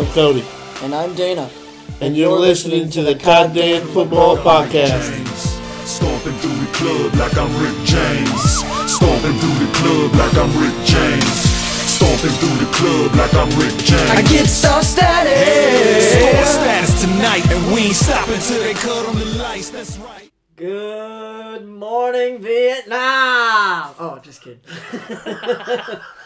I'm Cody. And I'm Dana. And you're listening to the Goddamn Football Podcast. Stomping through the club like I'm Rick James. Stomping through the club like I'm Rick James. Stomping through the club like I'm Rick James. I get star status. Star status tonight, and we ain't stopping till they cut on the lights. That's right. Good morning, Vietnam. Oh, just kidding.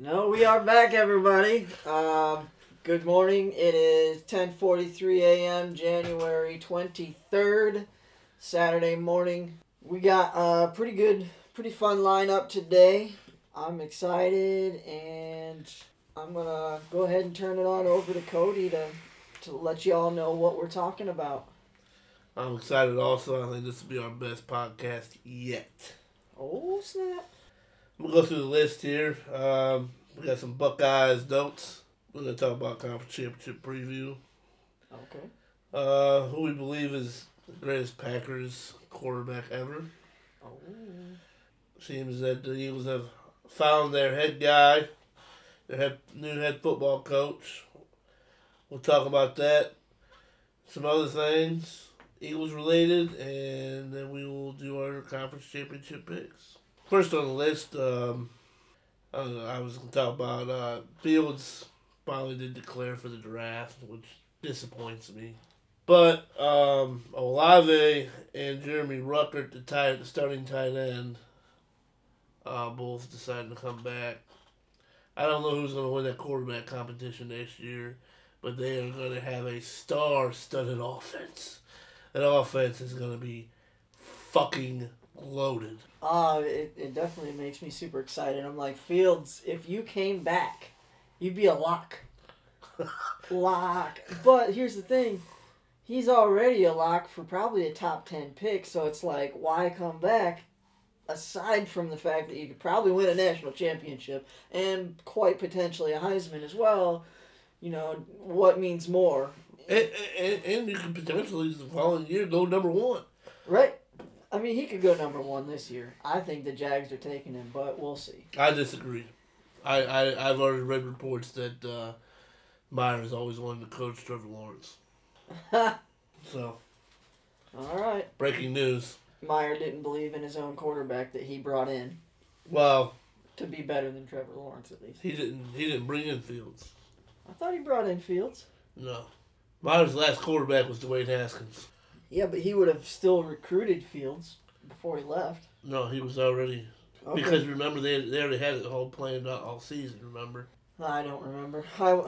no, we are back, everybody. Um, good morning. It is 10:43 a.m. January 23rd, Saturday morning. We got a pretty good, pretty fun lineup today. I'm excited, and I'm gonna go ahead and turn it on over to Cody to to let you all know what we're talking about. I'm excited also. I think this will be our best podcast yet. Oh snap! We'll go through the list here. Um, we got some Buckeyes notes. We're going to talk about conference championship preview. Okay. Uh, who we believe is the greatest Packers quarterback ever. Oh. Seems that the Eagles have found their head guy, their head, new head football coach. We'll talk about that. Some other things, Eagles related, and then we will do our conference championship picks. First on the list, um, uh, I was going to talk about uh, Fields finally did declare for the draft, which disappoints me. But um, Olave and Jeremy Ruckert, the tight, the starting tight end, uh, both decided to come back. I don't know who's going to win that quarterback competition next year, but they are going to have a star-studded offense. That offense is going to be fucking loaded. Uh, it, it definitely makes me super excited. I'm like, Fields, if you came back, you'd be a lock. lock. But here's the thing he's already a lock for probably a top 10 pick, so it's like, why come back? Aside from the fact that you could probably win a national championship and quite potentially a Heisman as well, you know, what means more? And, and, and you could potentially the following year go number one. Right? I mean, he could go number one this year. I think the Jags are taking him, but we'll see. I disagree. I, I, I've already read reports that uh, Meyer's always wanted to coach Trevor Lawrence. So, All right. breaking news. Meyer didn't believe in his own quarterback that he brought in Well, to be better than Trevor Lawrence, at least. he didn't he didn't bring in Fields. I thought he brought in Fields. No. Meyer's last quarterback was Dwayne Haskins. Yeah, but he would have still recruited Fields before he left. No, he was already Okay. because remember they they already had it all planned out all season. Remember? I don't remember. I,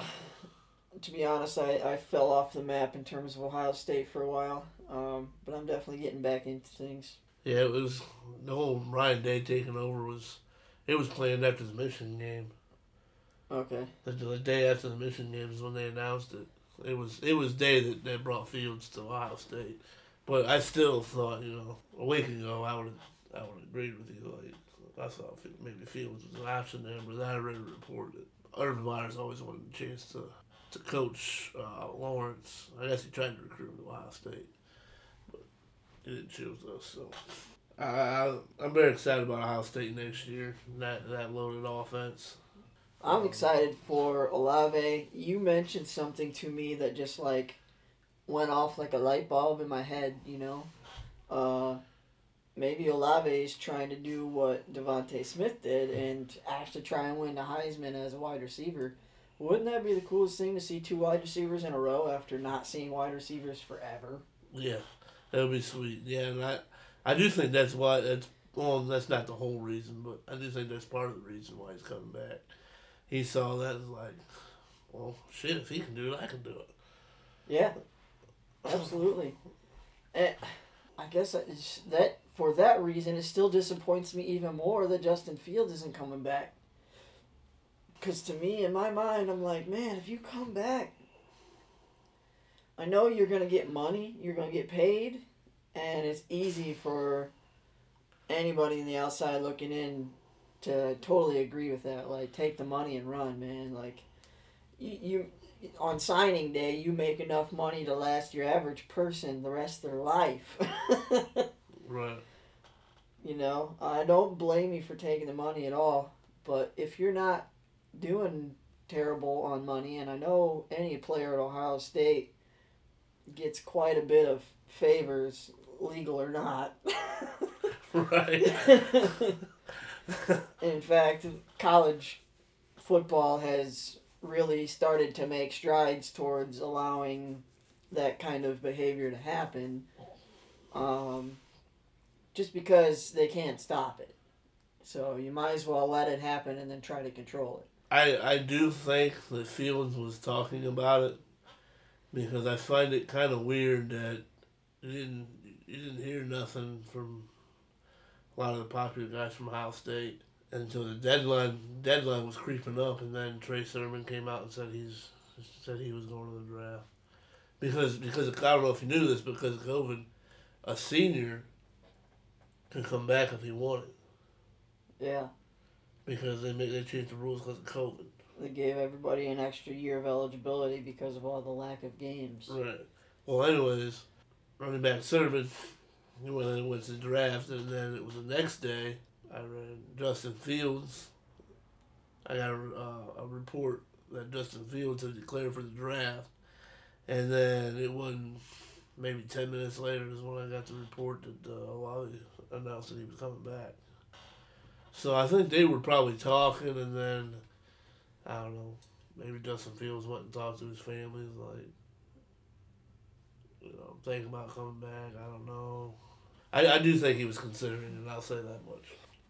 to be honest, I, I fell off the map in terms of Ohio State for a while. Um, but I'm definitely getting back into things. Yeah, it was the whole Ryan Day taking over was it was planned after the Michigan game. Okay. The, the day after the Michigan game is when they announced it. It was it was Day that, that brought Fields to Ohio State. But I still thought, you know, a week ago I would I would agree with you. Like I thought maybe Fields was an option there, but I read a report that Urban Meyer's always wanted a chance to to coach uh, Lawrence. I guess he tried to recruit him to Ohio State, but he didn't choose us. So I, I I'm very excited about Ohio State next year. That that loaded offense. I'm excited for Olave. You mentioned something to me that just like went off like a light bulb in my head, you know? Uh, maybe Olave is trying to do what DeVonta Smith did and actually try and win the Heisman as a wide receiver. Wouldn't that be the coolest thing to see two wide receivers in a row after not seeing wide receivers forever? Yeah, that would be sweet. Yeah, and I, I do think that's why that's well, that's not the whole reason, but I do think that's part of the reason why he's coming back. He saw that as like, well, shit, if he can do it, I can do it. Yeah, absolutely. And I guess that for that reason, it still disappoints me even more that Justin Fields isn't coming back. Because to me, in my mind, I'm like, man, if you come back, I know you're going to get money, you're going to get paid, and it's easy for anybody in the outside looking in to totally agree with that. Like, take the money and run, man. Like, you, you on signing day, you make enough money to last your average person the rest of their life. Right. you know, I don't blame you for taking the money at all, but if you're not doing terrible on money, and I know any player at Ohio State gets quite a bit of favors, legal or not. right. In fact, college football has really started to make strides towards allowing that kind of behavior to happen. Um, just because they can't stop it. So you might as well let it happen and then try to control it. I I do think that Fields was talking about it because I find it kind of weird that you didn't you didn't hear nothing from a lot of the popular guys from Ohio State until the deadline deadline was creeping up, and then Trey Sermon came out and said he's said he was going to the draft because because I don't know if you knew this because of COVID, a senior can come back if he wanted Yeah, because they make they changed the rules because of COVID. they gave everybody an extra year of eligibility because of all the lack of games. Right. Well, anyways, running back Sermon, and went to the draft, and then it was the next day. I read Justin Fields. I got a, uh, a report that Justin Fields had declared for the draft, and then it wasn't maybe ten minutes later is when I got the report that uh, Olave announced that he was coming back. So I think they were probably talking, and then I don't know. Maybe Justin Fields went and talked to his family, like, you know, thinking about coming back. I don't know. I, I do think he was considering it, I'll say that much.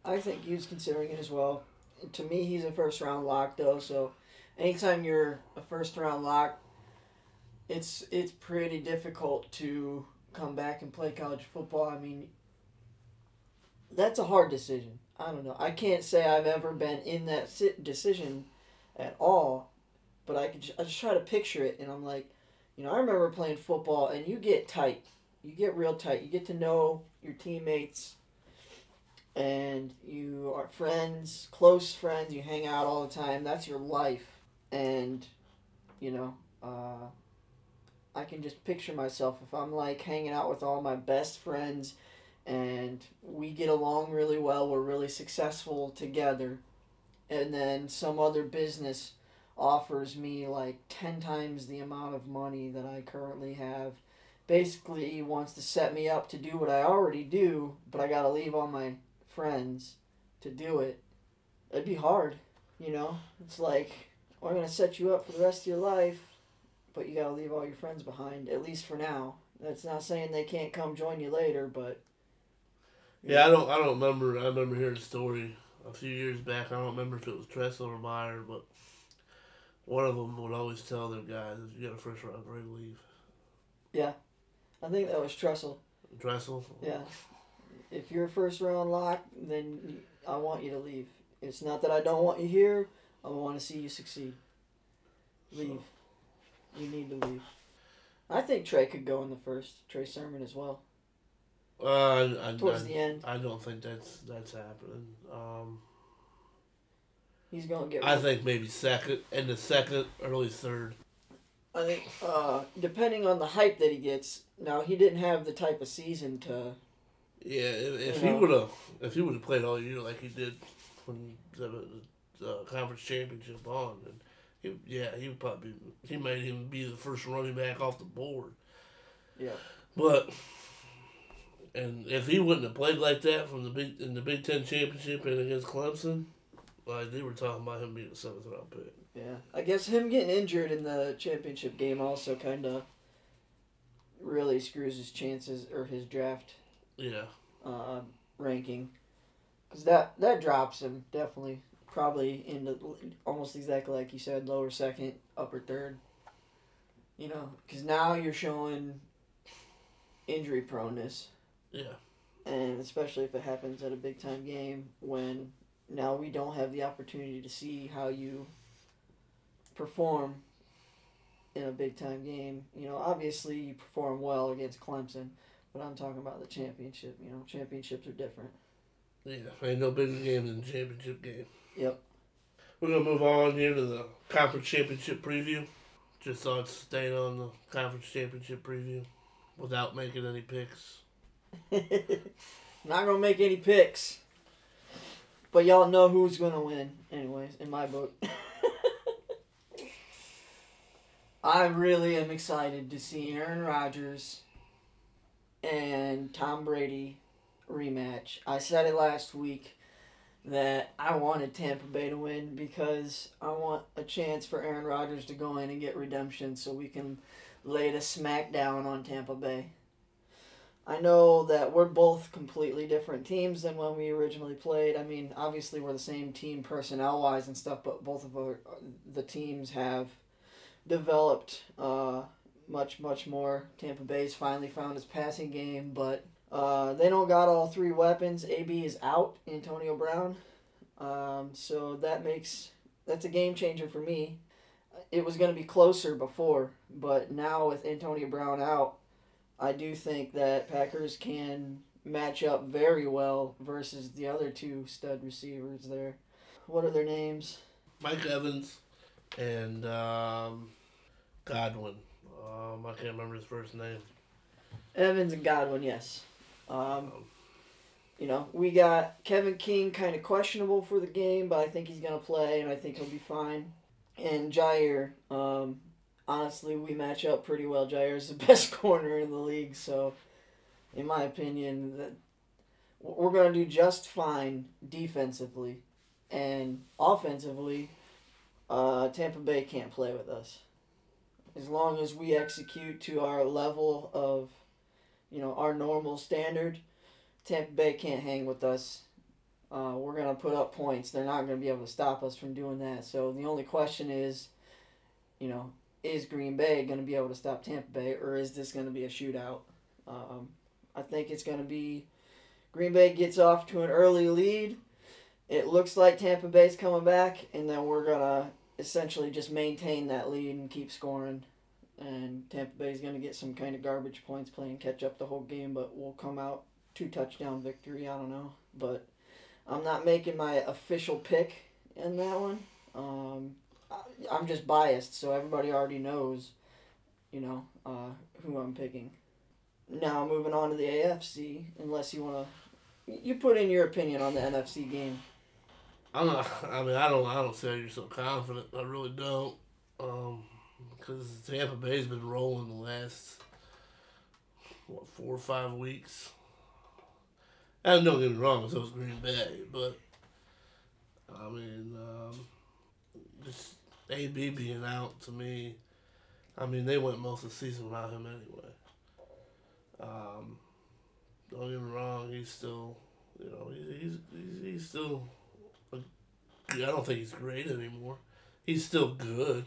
I think he was considering it as well. To me, he's a first round lock though. So, anytime you're a first round lock, it's it's pretty difficult to come back and play college football. I mean, that's a hard decision. I don't know. I can't say I've ever been in that si- decision at all, but I could. ju- I just try to picture it, and I'm like, you know, I remember playing football, and you get tight. You get real tight. You get to know your teammates and you are friends, close friends, you hang out all the time. That's your life. And, you know, uh, I can just picture myself if I'm like hanging out with all my best friends and we get along really well, we're really successful together, and then some other business offers me like 10 times the amount of money that I currently have. Basically, wants to set me up to do what I already do, but I gotta leave all my friends to do it, it'd be hard. You know, it's like oh, I'm gonna set you up for the rest of your life, but you gotta leave all your friends behind at least for now. That's not saying they can't come join you later, but Yeah, I don't. I don't remember. I remember hearing a story a few years back. I don't remember if it was Tressel or Meyer, but one of them would always tell their guys, "If you got a first round grade, leave." I think that was Tressel. Dressel. Yeah, if you're a first round lock, then I want you to leave. It's not that I don't want you here. I want to see you succeed. Leave. You need to leave. I think Trey could go in the first. Trey Sermon as well. Uh, I, I, Towards I, the end, I don't think that's that's happening. Um, he's gonna get. I think maybe second, in the second, early third. I think, uh, depending on the hype that he gets. Now he didn't have the type of season to. Yeah, if, if he would have, if he would have played all year like he did when the, the conference championship on, and he, yeah, he would probably he might even be the first running back off the board. Yeah. But and if he wouldn't have played like that from the big in the Big Ten championship and against Clemson, like they were talking about him being a seventh round pick. Yeah, I guess him getting injured in the championship game also kind of really screws his chances or his draft Yeah, uh, ranking, because that that drops him definitely probably into almost exactly like you said lower second upper third. You know, because now you're showing injury proneness, yeah, and especially if it happens at a big time game when now we don't have the opportunity to see how you perform in a big time game. You know, obviously you perform well against Clemson, but I'm talking about the championship. You know, championships are different. yeah. Ain't no bigger game than the championship game. Yep. We're gonna move on here to the conference championship preview. Just thought staying on the conference championship preview without making any picks. Not gonna make any picks, but y'all know who's gonna win, anyways. In my book. I really am excited to see Aaron Rodgers and Tom Brady rematch. I said it last week that I wanted Tampa Bay to win because I want a chance for Aaron Rodgers to go in and get redemption so we can lay the smack down on Tampa Bay. I know that we're both completely different teams than when we originally played. I mean, obviously we're the same team personnel wise and stuff, but both of our the teams have developed uh, much much more. Tampa Bay's finally found his passing game, but uh, they don't got all three weapons. AB is out, Antonio Brown, um, so that makes that's a game changer for me. It was going to be closer before, but now with Antonio Brown out, I do think that Packers can match up very well versus the other two stud receivers there. What are their names? Mike Evans and um, Godwin. Um, I can't remember his first name. Evans and Godwin, yes. Um, you know, we got Kevin King kind of questionable for the game, but I think he's going to play, and I think he'll be fine. And Jaire, um, honestly, we match up pretty well. Jaire's the best corner in the league, so in my opinion, that we're going to do just fine defensively, and offensively, uh, Tampa Bay can't play with us. As long as we execute to our level of you know, our normal standard, Tampa Bay can't hang with us. Uh, we're going to put up points. They're not going to be able to stop us from doing that. So the only question is, you know, is Green Bay going to be able to stop Tampa Bay, or is this going to be a shootout? Um, I think it's going to be Green Bay gets off to an early lead. It looks like Tampa Bay's coming back, and then we're going to essentially just maintain that lead and keep scoring and Tampa Bay is going to get some kind of garbage points playing catch up the whole game, but we'll come out two touchdown victory. I don't know, but I'm not making my official pick in that one. Um, I, am just biased, so everybody already knows, you know, uh, who I'm picking. Now moving on to the AFC, unless you want to, you put in your opinion on the NFC game. I'm not. I mean, I don't. I don't say you're so confident. I really don't. Um, because Tampa Bay's been rolling the last what four or five weeks. And don't get me wrong, so was Green Bay, but I mean, um, just AB being out to me. I mean, they went most of the season without him anyway. Um, don't get me wrong, he's still, you know, he's he's, he's still. I don't think he's great anymore. He's still good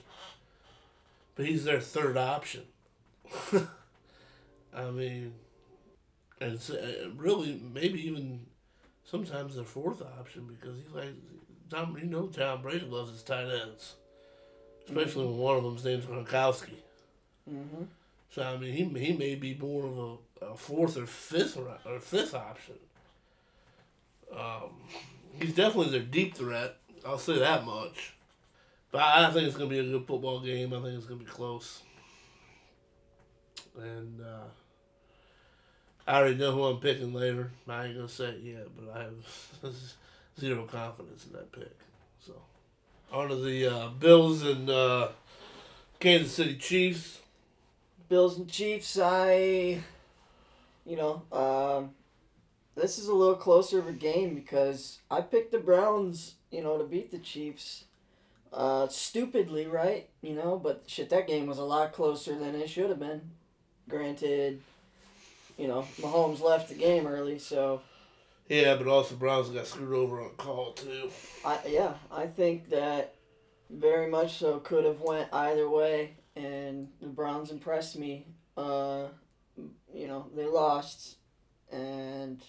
but he's their third option. I mean, and it's uh, really maybe even sometimes their fourth option because he's like Tom. You know, Tom Brady loves his tight ends, especially mm-hmm. when one of them's named Gronkowski. Mm-hmm. So I mean, he he may be more of a, a fourth or fifth or fifth option. Um, he's definitely their deep threat. I'll say that much. But I think it's gonna be a good football game. I think it's gonna be close. And uh, I already know who I'm picking later. I ain't gonna say it yet, but I have zero confidence in that pick. So on to the uh, Bills and uh, Kansas City Chiefs. Bills and Chiefs. I, you know, um, this is a little closer of a game because I picked the Browns. You know, to beat the Chiefs. Uh, stupidly, right? You know, but shit, that game was a lot closer than it should have been. Granted, you know, Mahomes left the game early, so. Yeah, but also Browns got screwed over on call too. I yeah, I think that very much so could have went either way, and the Browns impressed me. Uh, you know, they lost, and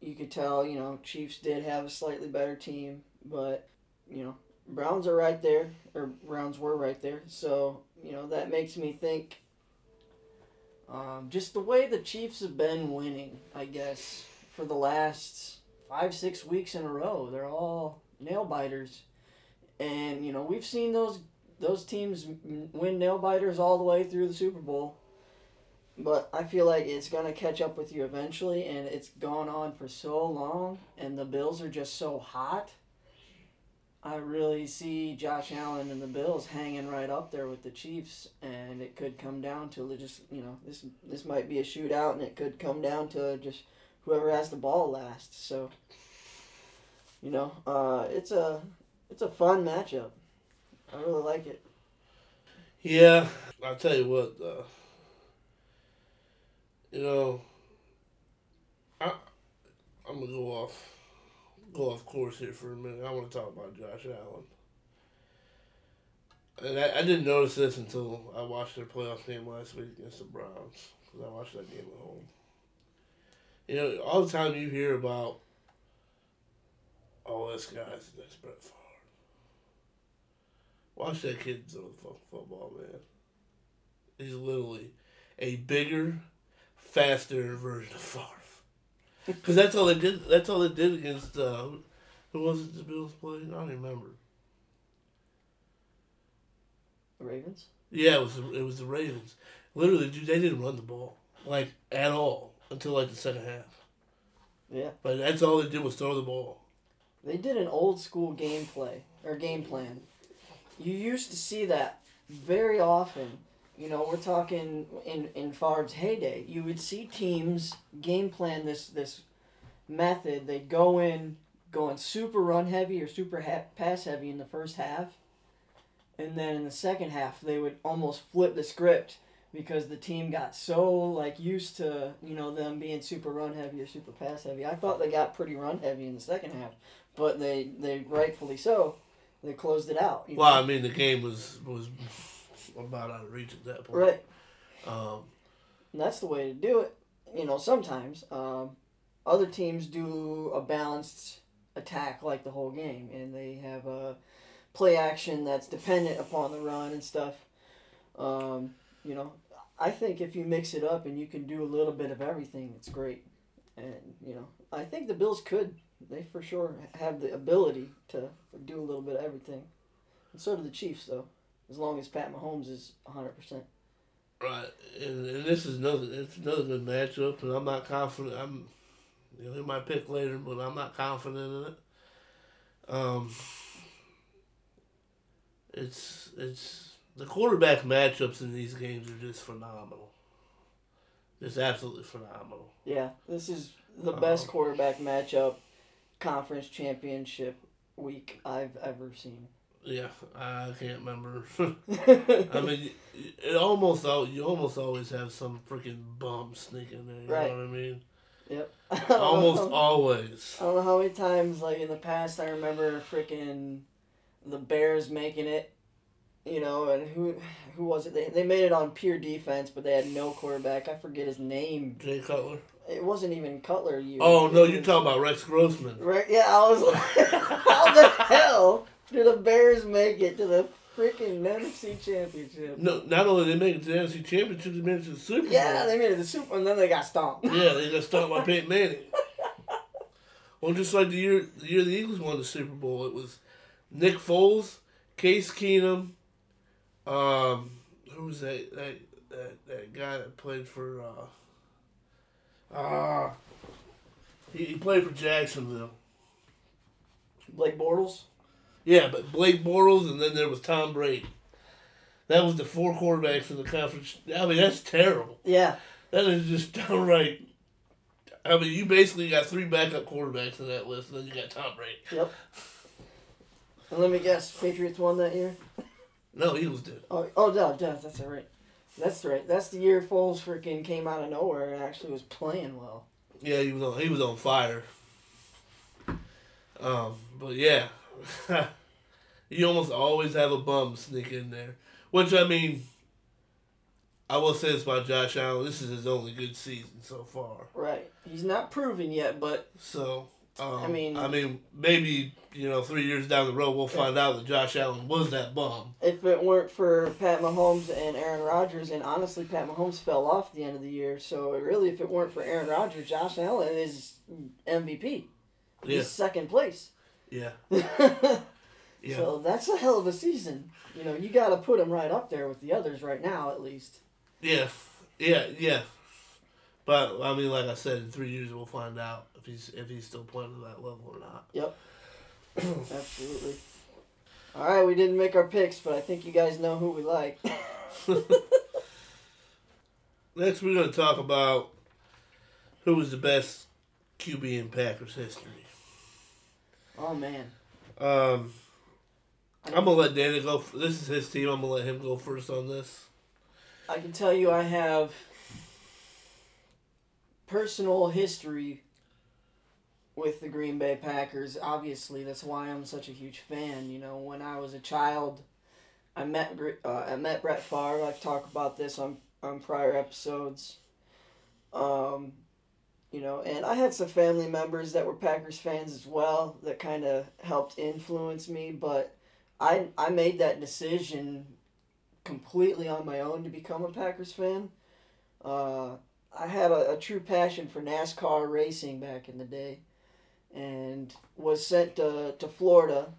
you could tell. You know, Chiefs did have a slightly better team, but you know, Browns are right there, or Browns were right there. So you know that makes me think. Um, just the way the Chiefs have been winning, I guess, for the last five six weeks in a row, they're all nail biters, and you know we've seen those those teams win nail biters all the way through the Super Bowl. But I feel like it's gonna catch up with you eventually, and it's gone on for so long, and the Bills are just so hot I really see Josh Allen and the Bills hanging right up there with the Chiefs, and it could come down to just you know this this might be a shootout, and it could come down to just whoever has the ball last. So, you know, uh, it's a it's a fun matchup. I really like it. Yeah, I'll tell you what. Uh, you know, I I'm gonna go off Oh, go off course here for a minute. I want to talk about Josh Allen. And I, I didn't notice this until I watched their playoff game last week against the Browns because I watched that game at home. You know, all the time you hear about, oh, this guy's the next Brett Favre. Watch that kid throw the fucking football, man. He's literally a bigger, faster version of Favre. Because that's all they did. That's all they did against uh, who was it? The Bills played. I don't remember. The Ravens. Yeah, it was the, it was the Ravens. Literally, dude, they didn't run the ball like at all until like the second half. Yeah. But that's all they did was throw the ball. They did an old school gameplay or game plan. You used to see that very often. You know, we're talking in in Favre's heyday. You would see teams game plan this this method. They'd go in going super run heavy or super ha- pass heavy in the first half, and then in the second half they would almost flip the script because the team got so like used to you know them being super run heavy or super pass heavy. I thought they got pretty run heavy in the second half, but they they rightfully so. They closed it out. you Well, know? I mean, the game was was about out of reach at that point. right. Um, And that's the way to do it. You know, sometimes um, other teams do a balanced attack like the whole game, and they have a play action that's dependent upon the run and stuff. Um, you know, I think if you mix it up and you can do a little bit of everything, it's great. And you know, I think the Bills could. They for sure have the ability to do a little bit of everything. And so do the Chiefs, though, as long as Pat Mahomes is hundred percent. right, and, and this is another it's another good matchup, and I'm not confident. I'm, you know, in my pick later, but I'm not confident in it. Um, it's it's the quarterback matchups in these games are just phenomenal. Just absolutely phenomenal. Yeah, this is the best Uh-oh. quarterback matchup conference championship week I've ever seen. Yeah, I can't remember. I mean, it almost al- you almost always have some freaking bum sneaking there. You Right. know what I mean? Yep. Almost how- always. I don't know how many times, like in the past, I remember freaking the Bears making it. You know, and who who was it? They, they made it on pure defense, but they had no quarterback. I forget his name. Jay Cutler. It wasn't even Cutler. You. Oh no, you're talking about Rex Grossman. Right? Yeah, I was like, how the hell did the Bears make it to the freaking NFC Championship? No, not only did they make it to the NFC Championship, they made it to the Super Bowl. Yeah, they made it to the Super, Bowl, and then they got stomped. Yeah, they got stopped by Peyton Manning. Well, just like the year the year the Eagles won the Super Bowl, it was Nick Foles, Case Keenum, um, who was that that that, that guy that played for uh, ah, he, he played for Jacksonville. Blake Bortles. Yeah, but Blake Bortles, and then there was Tom Brady. That was the four quarterbacks in the conference. I mean, that's terrible. Yeah, That is just downright. I mean, you basically got three backup quarterbacks in that list, and then you got Tom Brady. yep. And let me guess, Patriots won that year. No, Eagles did. Oh, oh, no, yeah, that's all right. That's right. That's the year Foles freaking came out of nowhere and actually was playing well. Yeah, he was on. He was on fire. Um, but yeah, you almost always have a bum sneak in there. Which I mean, I will say this about Josh Allen: this is his only good season so far. Right. He's not proven yet, but So, um, I mean- I mean, maybe you know, three years down the road, we'll find out that Josh Allen was that bum. if it weren't for Pat Mahomes and Aaron Rodgers, and honestly, Pat Mahomes fell off at the end of the year. So really, if it weren't for Aaron Rodgers, Josh Allen is MVP. Yeah, second place. Yeah, yeah. So that's a hell of a season. You know, you got to put him right up there with the others right now, at least. Yeah, yeah, yeah. But I mean, like I said, in three years we'll find out if he's if he's still playing at that level or not. Yep. Absolutely. All right, we didn't make our picks, but I think you guys know who we like. Next, we're going to talk about who was the best QB in Packers history. Oh man. Um, I'm gonna let Danny go. This is his team. I'm gonna let him go first on this. I can tell you I have personal history with the Green Bay Packers. Obviously, that's why I'm such a huge fan. You know, when I was a child, I met uh, I met Brett Favre. I've talked about this on on prior episodes. Um, you know, and I had some family members that were Packers fans as well that kind of helped influence me, but I I made that decision completely on my own to become a Packers fan. Uh, I had a, a true passion for NASCAR racing back in the day and was sent to, to Florida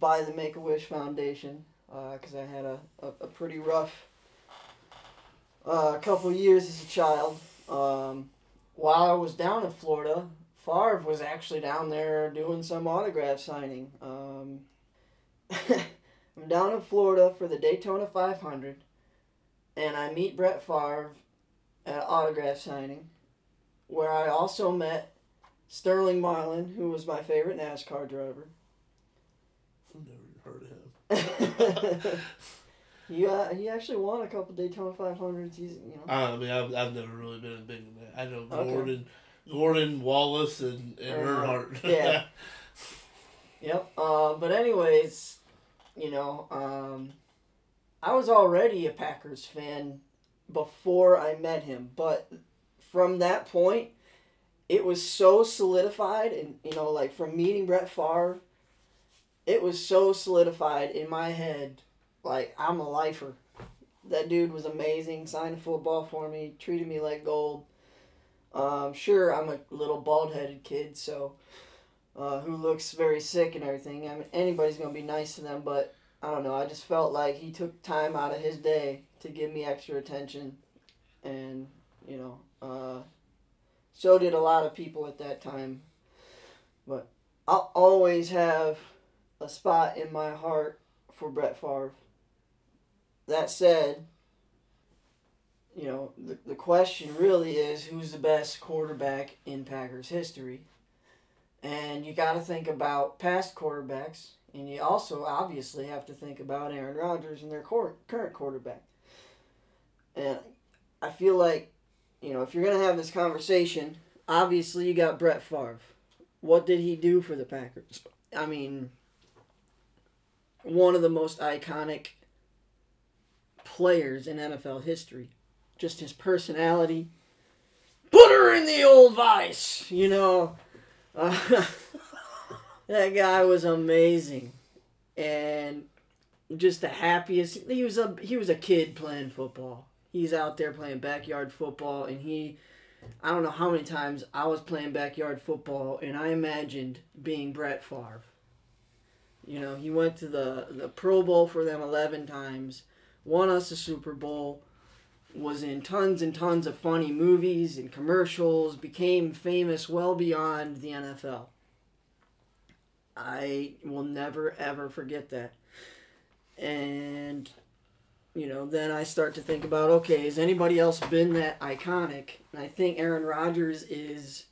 by the Make a Wish Foundation because I had a, a, a pretty rough uh, couple years as a child. Um, while I was down in Florida, Favre was actually down there doing some autograph signing. Um, I'm down in Florida for the Daytona 500, and I meet Brett Favre at autograph signing, where I also met Sterling Marlin, who was my favorite NASCAR driver. I've Never heard of him. he, uh, he actually won a couple Daytona 500s. He's, you know. I mean, I've, I've never really been a big man. I know Okay. Gordon, Gordon Wallace, and, and Earnhardt. Earnhardt. Yeah. Yep. Uh, but anyways, you know, um, I was already a Packers fan before I met him, but from that point, it was so solidified, and you know, like from meeting Brett Favre, it was so solidified in my head, like I'm a lifer. That dude was amazing. Signed a football for me, treated me like gold. Um, sure, I'm a little bald-headed kid, so uh, who looks very sick and everything. I mean, anybody's gonna be nice to them, but I don't know. I just felt like he took time out of his day to give me extra attention, and you know, uh, so did a lot of people at that time. But I'll always have a spot in my heart for Brett Favre. That said, you know, the, the question really is who's the best quarterback in Packers history? And you got to think about past quarterbacks, and you also obviously have to think about Aaron Rodgers and their current quarterback. And I feel like, you know, if you're going to have this conversation, obviously you got Brett Favre. What did he do for the Packers? I mean, one of the most iconic players in NFL history. Just his personality. Put her in the old vice, you know. Uh, that guy was amazing, and just the happiest. He was a he was a kid playing football. He's out there playing backyard football, and he. I don't know how many times I was playing backyard football, and I imagined being Brett Favre. You know, he went to the the Pro Bowl for them eleven times, won us a Super Bowl, was in tons and tons of funny movies and commercials, became famous well beyond the NFL. I will never ever forget that. And you know, then I start to think about okay, has anybody else been that iconic? And I think Aaron Rodgers is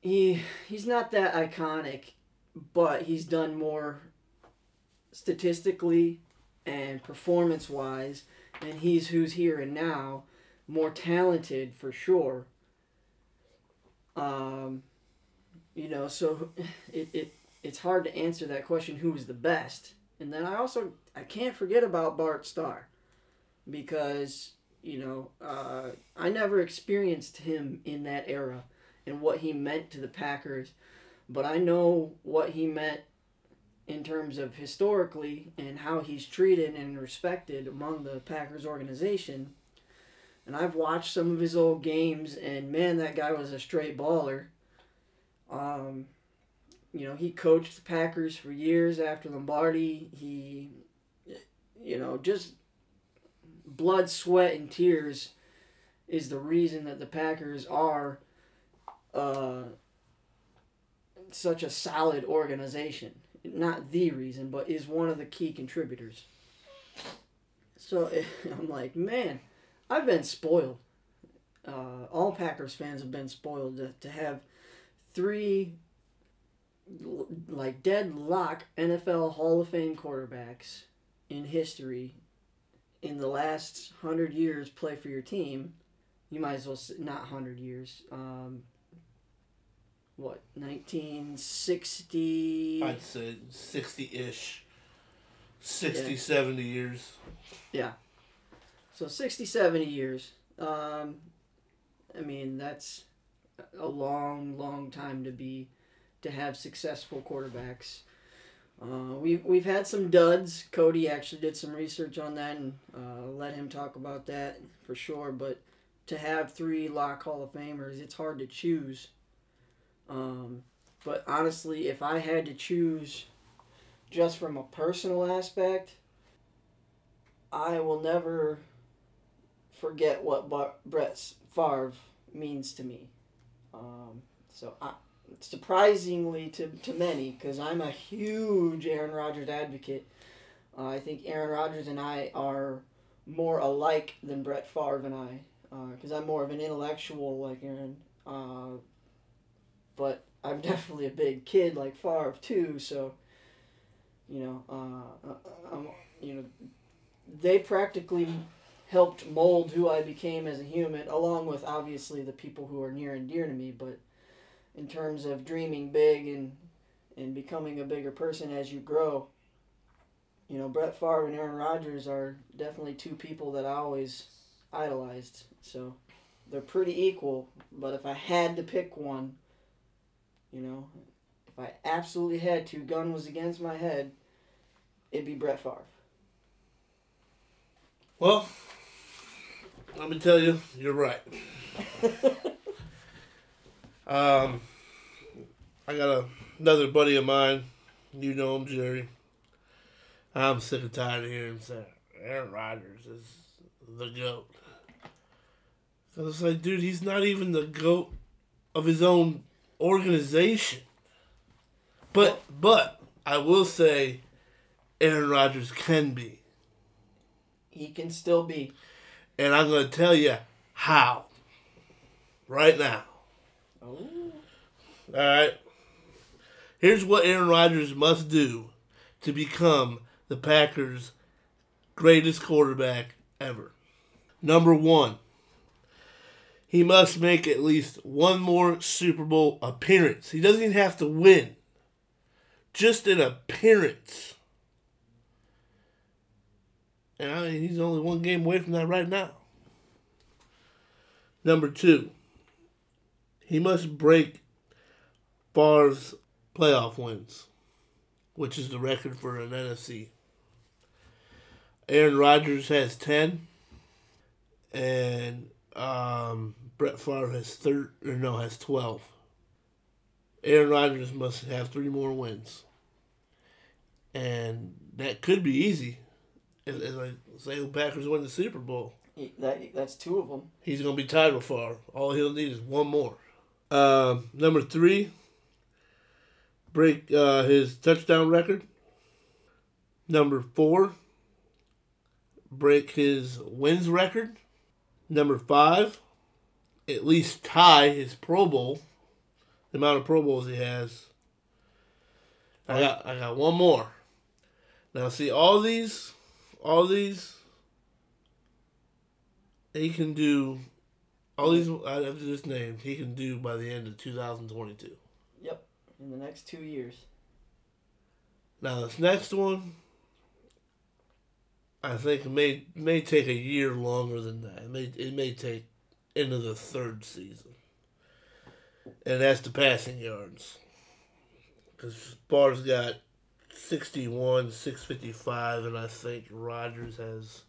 he he's not that iconic, but he's done more statistically and performance wise, and he's who's here and now, more talented for sure. Um, you know, so it, it it's hard to answer that question who was the best. And then I also I can't forget about Bart Starr because you know uh, I never experienced him in that era and what he meant to the Packers, but I know what he meant in terms of historically and how he's treated and respected among the Packers organization. And I've watched some of his old games, and man, that guy was a straight baller. Um, you know, he coached the Packers for years after Lombardi. He, you know, just blood, sweat, and tears is the reason that the Packers are uh, such a solid organization. Not the reason, but is one of the key contributors. So I'm like, man, I've been spoiled. Uh, all Packers fans have been spoiled to, to have three like deadlock NFL Hall of Fame quarterbacks in history in the last hundred years play for your team. You might as well not hundred years. Um, what 1960? I'd say 60 ish. 60, Yeah. 70 years. Yeah. So 60, 70 years. Um, I mean, that's a long, long time to be to have successful quarterbacks. Uh, we've we've had some duds. Cody actually did some research on that and uh, let him talk about that for sure. But to have three lock Hall of Famers, it's hard to choose. Um, but honestly, if I had to choose, just from a personal aspect, I will never forget what Bar- Brett Favre means to me. Um, so I, surprisingly to, to many, because I'm a huge Aaron Rodgers advocate. Uh, I think Aaron Rodgers and I are more alike than Brett Favre and I, because I'm more of an intellectual like Aaron. Uh, but I'm definitely a big kid like Favre too. So, you know, uh, I'm, you know, they practically helped mold who I became as a human, along with obviously the people who are near and dear to me. But in terms of dreaming big and and becoming a bigger person as you grow, you know, Brett Favre and Aaron Rodgers are definitely two people that I always idolized. So they're pretty equal. But if I had to pick one, you know, if I absolutely had to, gun was against my head, it'd be Brett Favre. Well, let me tell you, you're right. um, I got a, another buddy of mine. You know him, Jerry. I'm sick and tired of hearing say Aaron Rodgers is the goat. So it's like, dude, he's not even the goat of his own organization. But but I will say, Aaron Rodgers can be. He can still be. And I'm going to tell you how. Right now. Oh. All right. Here's what Aaron Rodgers must do to become the Packers' greatest quarterback ever. Number one, he must make at least one more Super Bowl appearance. He doesn't even have to win, just an appearance. And I mean, he's only one game away from that right now. Number two, he must break Favre's playoff wins, which is the record for an NFC. Aaron Rodgers has 10, and um, Brett Favre has thir- or no has 12. Aaron Rodgers must have three more wins, and that could be easy. As, as I say, the Packers win the Super Bowl. That, that's two of them. He's going to be tied with Favre. All he'll need is one more. Um, number three, break uh, his touchdown record. Number four, break his wins record. Number five, at least tie his Pro Bowl, the amount of Pro Bowls he has. I got I got one more. Now see all these, all these. He can do all these I have just named. He can do by the end of 2022. Yep, in the next two years. Now this next one, I think it may may take a year longer than that. It may it may take into the third season, and that's the passing yards. Because Barr's got sixty one, six fifty five, and I think Rodgers has,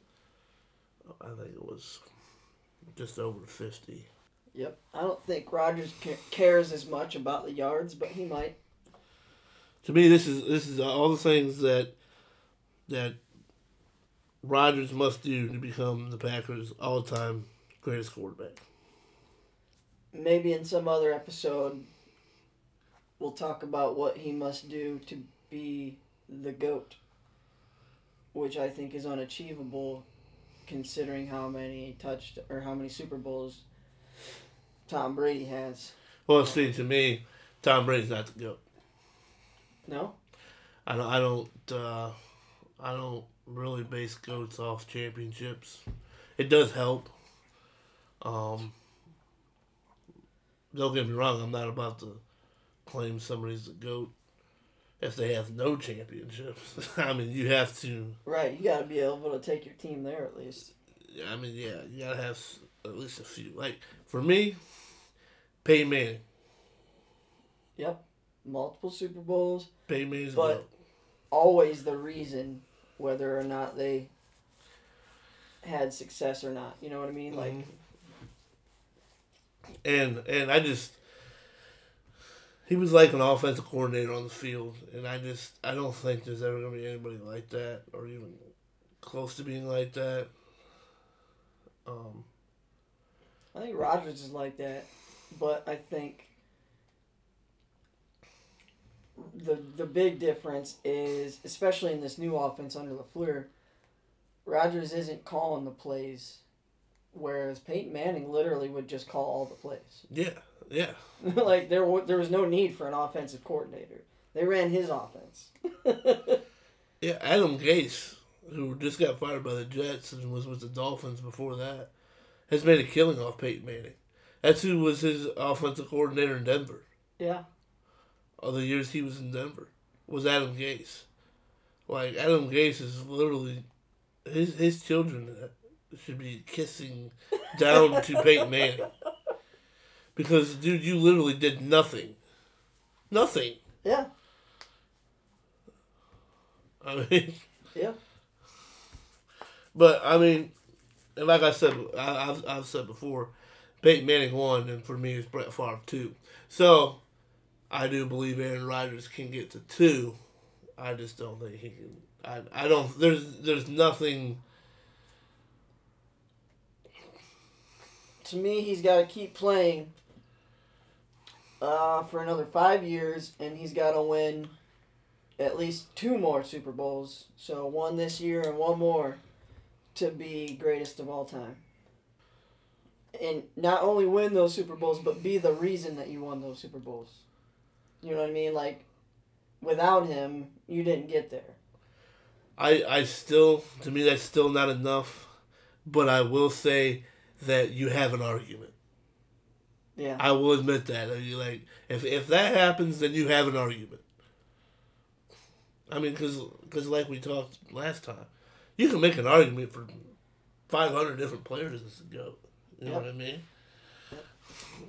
I think it was just over fifty. Yep. I don't think Rodgers cares as much about the yards, but he might. to me, this is this is all the things that that Rodgers must do to become the Packers' all-time greatest quarterback. Maybe in some other episode, we'll talk about what he must do to be the goat, which I think is unachievable, considering how many touched or how many Super Bowls Tom Brady has. Well, see, to me, Tom Brady's not the goat. No, I don't. I don't. Uh, I don't really base goats off championships. It does help. Um, don't get me wrong. I'm not about to claim somebody's a goat if they have no championships. I mean, you have to. right? You got to be able to take your team there at least. I mean, yeah, you gotta have at least a few. Like for me, Peyton Manning. Yep, multiple Super Bowls. Peyton Manning's But- goat. always the reason whether or not they had success or not. You know what I mean? Like, Mhm. and and I just he was like an offensive coordinator on the field, and I just I don't think there's ever gonna be anybody like that or even close to being like that. Um, I think Rodgers is like that, but I think the the big difference is, especially in this new offense under LaFleur, Rodgers isn't calling the plays, whereas Peyton Manning literally would just call all the plays. yeah, yeah, like there wa- there was no need for an offensive coordinator. They ran his offense. yeah. Adam Gase, who just got fired by the Jets and was with the Dolphins before that, has made a killing off Peyton Manning. That's who was his offensive coordinator in Denver. yeah. All the years he was in Denver was Adam Gase. Like Adam Gase is literally his his children should be kissing down to Peyton Manning because dude, you literally did nothing, nothing. Yeah. I mean, Yeah. but I mean, and like I said, I, I've I've said before, Peyton Manning won, and for me it's Brett Favre two. So I do believe Aaron Rodgers can get to two. I just don't think he can. I, I don't. There's there's nothing. to me, he's got to keep playing uh, for another five years, and he's got to win at least two more Super Bowls. So one this year and one more to be greatest of all time. And not only win those Super Bowls, but be the reason that you won those Super Bowls. You know what I mean? Like, without him, you didn't get there. I I still to me that's still not enough, but I will say that you have an argument. Yeah. I will admit that. Like if if that happens, then you have an argument. I mean, because cause like we talked last time, you can make an argument for five hundred different players as a goat. You know what I mean?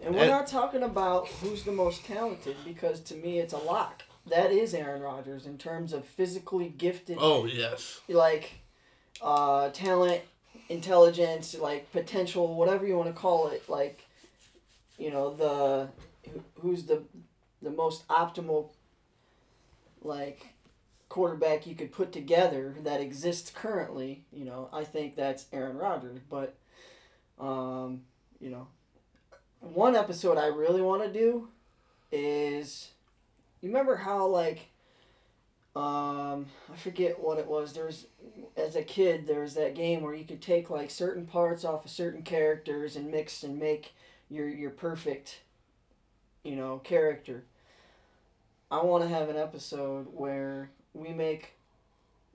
And we're And- not talking about who's the most talented because to me it's a lock. That is Aaron Rodgers in terms of physically gifted, Oh yes, like uh, talent, intelligence, like potential, whatever you want to call it. Like, you know, the who's the the most optimal, like quarterback you could put together that exists currently. You know, I think that's Aaron Rodgers. But, um, you know, one episode I really want to do is you remember how like um I forget what it was there was as a kid there was that game where you could take like certain parts off of certain characters and mix and make your your perfect you know character. I want to have an episode where we make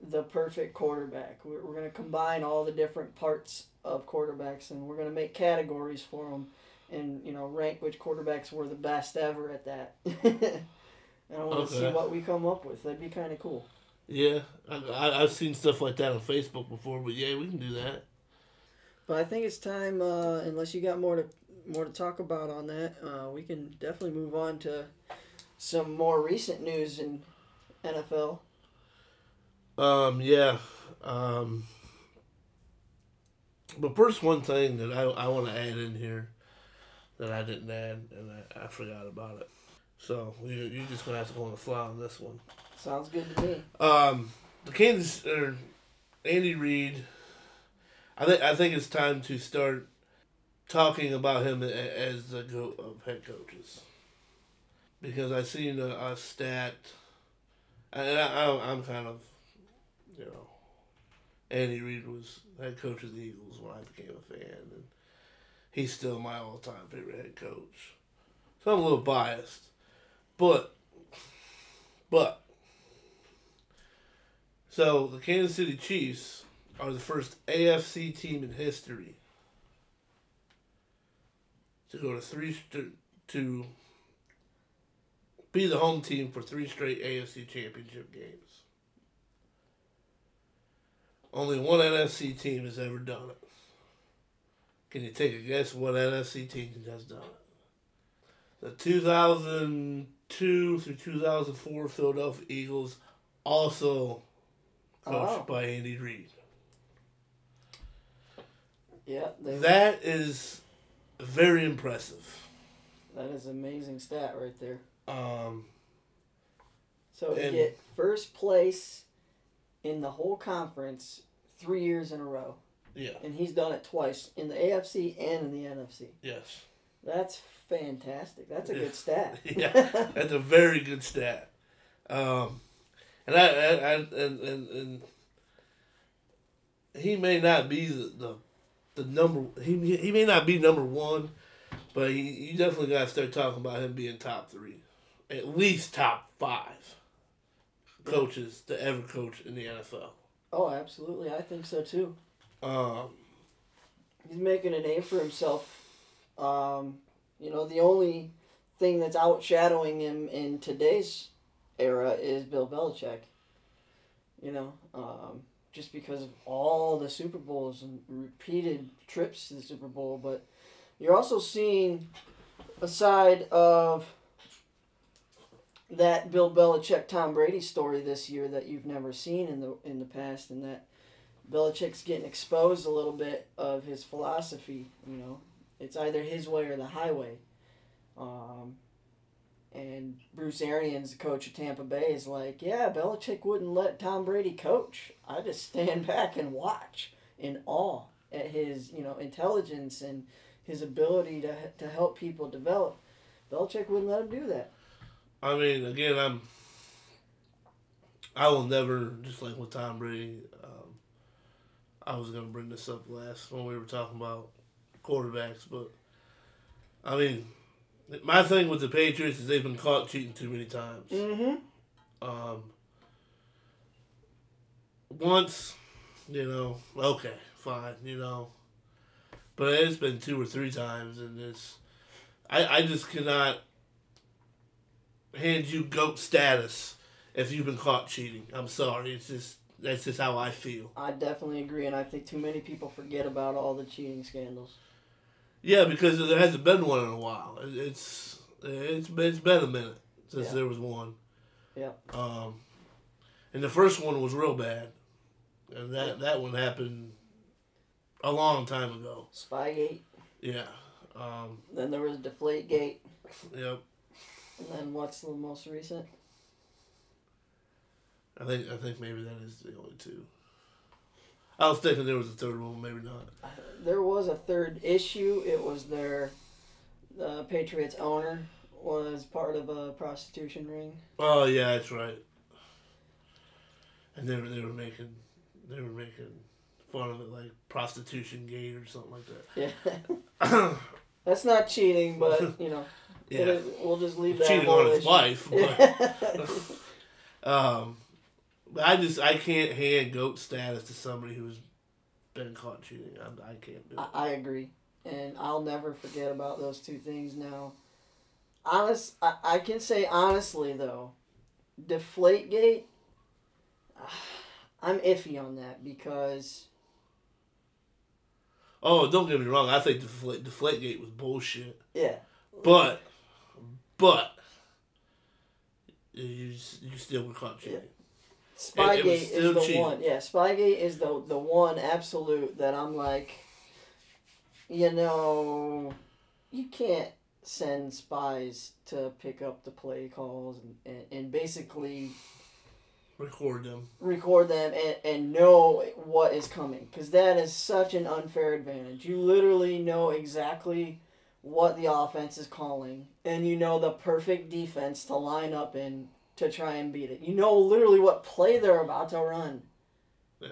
the perfect quarterback. We're going to combine all the different parts of quarterbacks and we're going to make categories for them and you know rank which quarterbacks were the best ever at that. and I want to see what we come up with. That'd be kind of cool. yeah. I, I I've seen stuff like that on Facebook before, but yeah, we can do that. But I think it's time. Uh, unless you got more to more to talk about on that, uh, we can definitely move on to some more recent news in NFL. Um, yeah. Um, but first, one thing that I, I want to add in here that I didn't add and I, I forgot about it. So you you're just gonna have to go on the fly on this one. Sounds good to me. Um, the Kansas or Andy Reid. I think I think it's time to start talking about him as the goat of head coaches because I seen a, a stat And I, I, I'm kind of, you know, Andy Reid was head coach of the Eagles when I became a fan, and he's still my all-time favorite head coach. So I'm a little biased, but, but, so the Kansas City Chiefs are the first AFC team in history to go to three st- to be the home team for three straight AFC championship games. Only one NFC team has ever done it. Can you take a guess what NFC team has done it? The 2002 through 2004 Philadelphia Eagles, also coached Oh. by Andy Reid. Yeah, they, That is very impressive. that is an amazing stat right there. Um, So to get first place in the whole conference three years in a row, yeah, and he's done it twice in the AFC and in the NFC. yes. That's fantastic. That's a Yeah. good stat. Yeah, that's a very good stat. Um, and I, I, I and, and, and he may not be the, the, the number. He, he may not be number one, but he, you definitely got to start talking about him being top three, at least top five coaches to ever coach in the NFL. oh, absolutely. I think so too. Um, He's making a name for himself. Um, you know, the only thing that's outshadowing him in today's era is Bill Belichick. You know, um, just because of all the Super Bowls and repeated trips to the Super Bowl, but you're also seeing a side of that Bill Belichick Tom Brady story this year that you've never seen in the in the past, and that Belichick's getting exposed a little bit of his philosophy. You know, it's either his way or the highway. Um, and Bruce Arians, the coach of Tampa Bay, is like, yeah, Belichick wouldn't let Tom Brady coach. I just stand back and watch in awe at his, you know, intelligence and his ability to to help people develop. Belichick wouldn't let him do that. I mean, again, I'm. I will never just like with Tom Brady. I was gonna bring this up last when we were talking about quarterbacks, but I mean, my thing with the Patriots is they've been caught cheating too many times. Mm-hmm. Um, once, you know, okay, fine, you know, but it's been two or three times, and it's, I, I just cannot hand you goat status if you've been caught cheating. I'm sorry, it's just that's just how I feel. I definitely agree, and I think too many people forget about all the cheating scandals. Yeah, because there hasn't been one in a while. It- It's it's been, a minute since Yeah. there was one. Yeah. Um, and the first one was real bad, and that that one happened a long time ago. Spygate. Yeah. Um, Then there was Deflategate. yep. And then what's the most recent? I think I think maybe that is the only two. I was thinking there was a third one, maybe not. There was a third issue. It was their the Patriots owner was part of a prostitution ring. Oh yeah, that's right. And they were they were making they were making fun of it like prostitution gate or something like that. Yeah. That's not cheating, but you know, Yeah. is, we'll just leave that. cheating on his issue. wife. But, um, but I just I can't hand goat status to somebody who's been caught cheating. I, I can't do it. I, I agree, and I'll never forget about those two things. Now, honest, I, I can say honestly though, Deflategate. I'm iffy on that because Oh, don't get me wrong. I think Deflate Deflategate was bullshit. yeah, But, but you you still were caught cheating. Spygate It- it is the cheating. one. Yeah, Spygate is the the one absolute that I'm like, you know, you can't send spies to pick up the play calls and, and, and basically Record them. record them and, and know what is coming because that is such an unfair advantage. You literally know exactly what the offense is calling and you know the perfect defense to line up in to try and beat it. You know literally what play they're about to run. Yeah.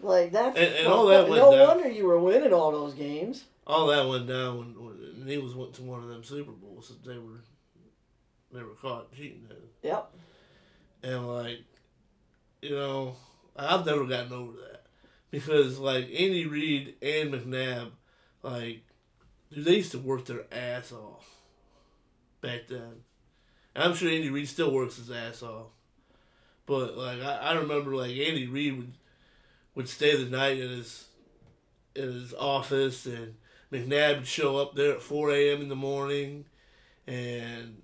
Like that's And- and all that went no down. wonder you were winning all those games. all that went down when, when the Eagles went to one of them Super Bowls that they were they were caught cheating at. Yep. And like, you know, I've never gotten over that because like Andy Reid and McNabb, like, dude, they used to work their ass off back then. And I'm sure Andy Reid still works his ass off, but like I, I remember like Andy Reid would would stay the night in his in his office and McNabb would show up there at 4 a.m. in the morning, and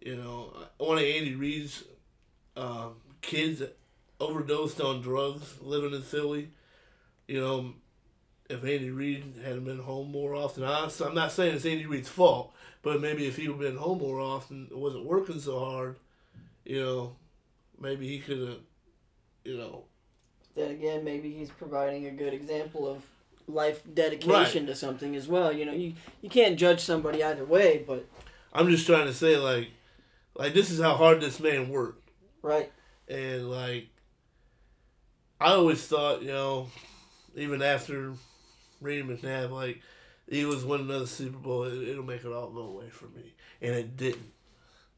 you know one of Andy Reid's um, kids overdosed on drugs living in Philly. You know, if Andy Reid had been home more often, honestly, I'm not saying it's Andy Reid's fault, but maybe if he had been home more often, wasn't working so hard, you know, maybe he could have, you know, Then again, maybe he's providing a good example of life dedication to something as well. You know, you you can't judge somebody either way, but I'm just trying to say like, like this is how hard this man worked. right. And like, I always thought, you know, even after reading McNabb, like, he was win another Super Bowl, it, it'll make it all go away for me, and it didn't.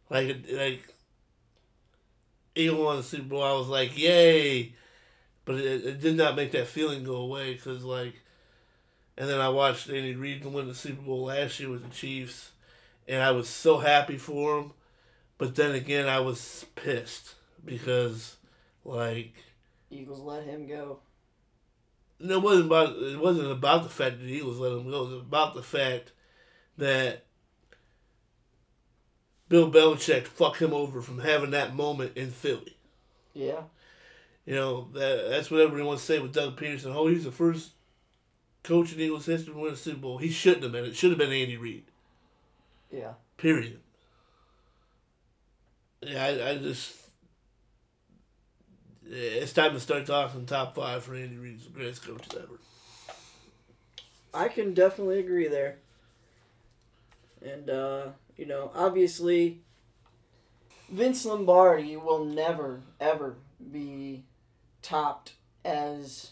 Like, it, like, Eagle won the Super Bowl, I was like, yay, but it, it did not make that feeling go away because like, and then I watched Andy Reid win the Super Bowl last year with the Chiefs, and I was so happy for him, but then again, I was pissed because like Eagles let him go. It wasn't about it wasn't about the fact that the Eagles let him go. It was about the fact that Bill Belichick fucked him over from having that moment in Philly. Yeah. You know that that's what everyone wants to say with Doug Pederson. Oh, he's the first coach in Eagles history to win a Super Bowl. He shouldn't have been. It should have been Andy Reid. Yeah. Period. Yeah, I, I just. Yeah, It's time to start talking top five for Andy Reid's greatest coaches ever. I can definitely agree there. And uh, you know, obviously Vince Lombardi will never ever be topped as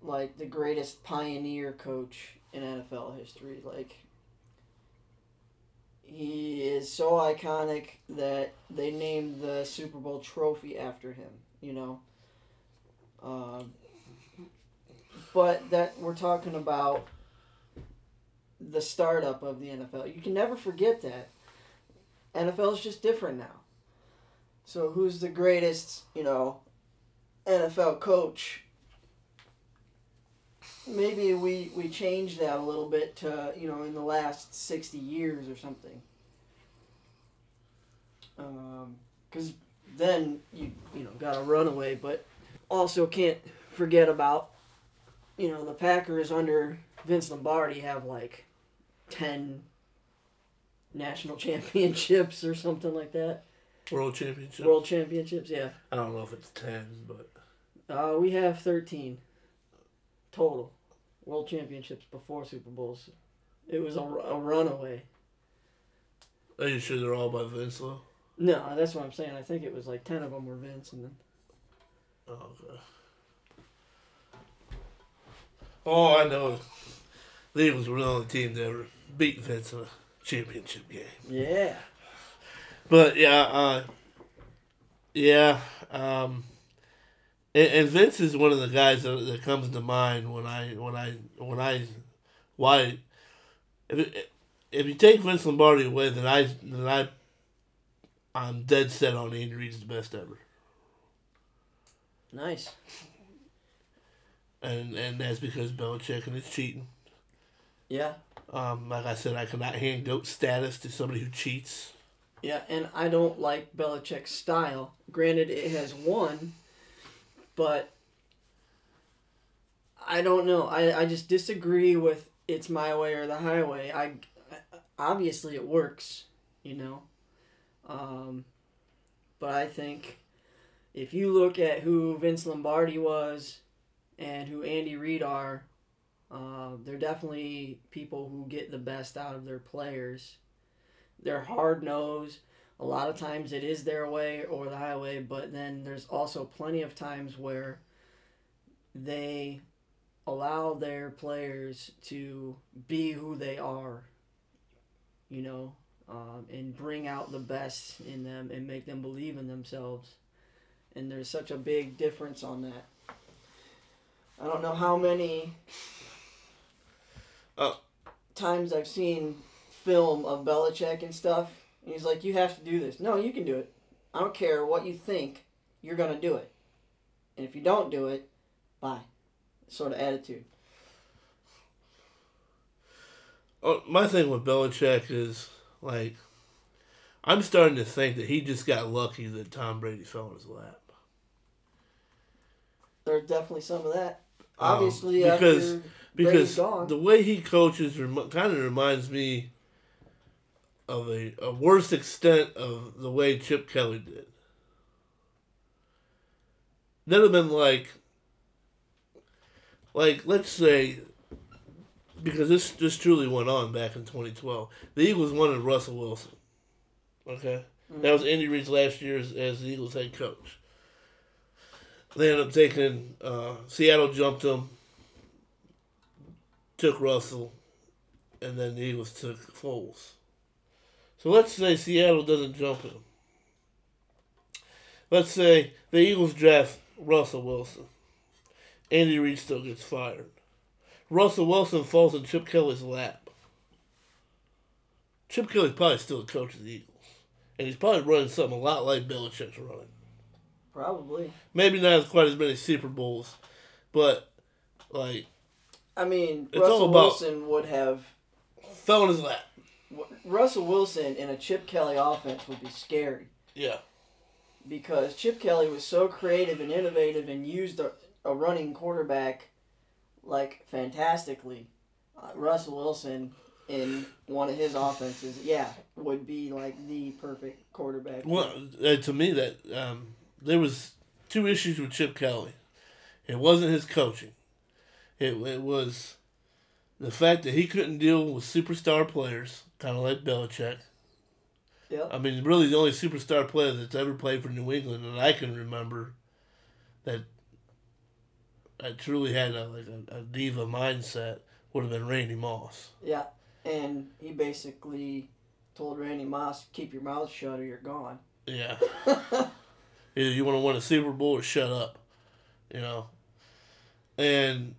like the greatest pioneer coach in NFL history. Like he is so iconic that they named the Super Bowl trophy after him, you know. Um, but that we're talking about the startup of the NFL. You can never forget that. NFL is just different now. So who's the greatest, you know, NFL coach? Maybe we we change that a little bit to, you know, in the last 60 years or something. Um cuz then you you know, got a runaway, but also can't forget about you know, the Packers under Vince Lombardi have like 10 national championships or something like that. World Championship. World championships, yeah. I don't know if it's ten, but Uh, we have 13 total world championships before Super Bowls. It was a, a runaway. are you sure they're all by Vince though? No, that's what I'm saying. I think it was like 10 of them were Vince and then Oh, okay. Oh, I know. The Eagles were the only team that ever beat Vince in a championship game. yeah. But yeah, uh, yeah, um, and, and Vince is one of the guys that, that comes to mind when I when I when I why if if you take Vince Lombardi away, then I then I I'm dead set on Andy Reid's the best ever, Nice. and and that's because Belichick and his cheating. Yeah. Um, like I said, I cannot hand goat status to somebody who cheats. Yeah, and I don't like Belichick's style. Granted, it has won, but I don't know. I, I just disagree with it's my way or the highway. I, obviously it works, you know. Um, but I think if you look at who Vince Lombardi was and who Andy Reid are, uh, they're definitely people who get the best out of their players. They're hard nosed. A lot of times it is their way or the highway, but then there's also plenty of times where they allow their players to be who they are, you know, um, and bring out the best in them and make them believe in themselves. And there's such a big difference on that. I don't know how many Uh. times I've seen film of Belichick and stuff, and he's like, "You have to do this." No, you can do it. I don't care what you think. You're gonna do it. And if you don't do it, bye. Sort of attitude. Oh, my thing with Belichick is like, I'm starting to think that he just got lucky that Tom Brady fell in his lap. There's definitely some of that. Um, Obviously, because- after because gone. the way he coaches rem- kind of reminds me of a, a worse extent of the way Chip Kelly did. That'd have been like, like let's say, because this this truly went on back in 2012. The Eagles wanted Russell Wilson. Okay, that was Andy Reid's last year as, as the Eagles head coach. They ended up taking uh, Seattle jumped him took Russell, and then the Eagles took Foles. So let's say Seattle doesn't jump him. Let's say the Eagles draft Russell Wilson. Andy Reid still gets fired. Russell Wilson falls in Chip Kelly's lap. Chip Kelly's probably still the coach of the Eagles. And he's probably running something a lot like Belichick's running. Probably. Maybe not as quite as many Super Bowls, but like I mean, Russell Wilson would have. fell in his lap. Russell Wilson in a Chip Kelly offense would be scary Yeah. because Chip Kelly was so creative and innovative and used a, a running quarterback like fantastically. Uh, Russell Wilson in one of his offenses, yeah, would be like the perfect quarterback. Well, uh, to me, that um, there was two issues with Chip Kelly. It wasn't his coaching. It it was the fact that he couldn't deal with superstar players, kind of like Belichick. Yep. I mean, really, the only superstar player that's ever played for New England that I can remember that that truly had a like a, a diva mindset would have been Randy Moss. Yeah, and he basically told Randy Moss, "Keep your mouth shut or you're gone." Yeah. Either you want to win a Super Bowl or shut up, you know. And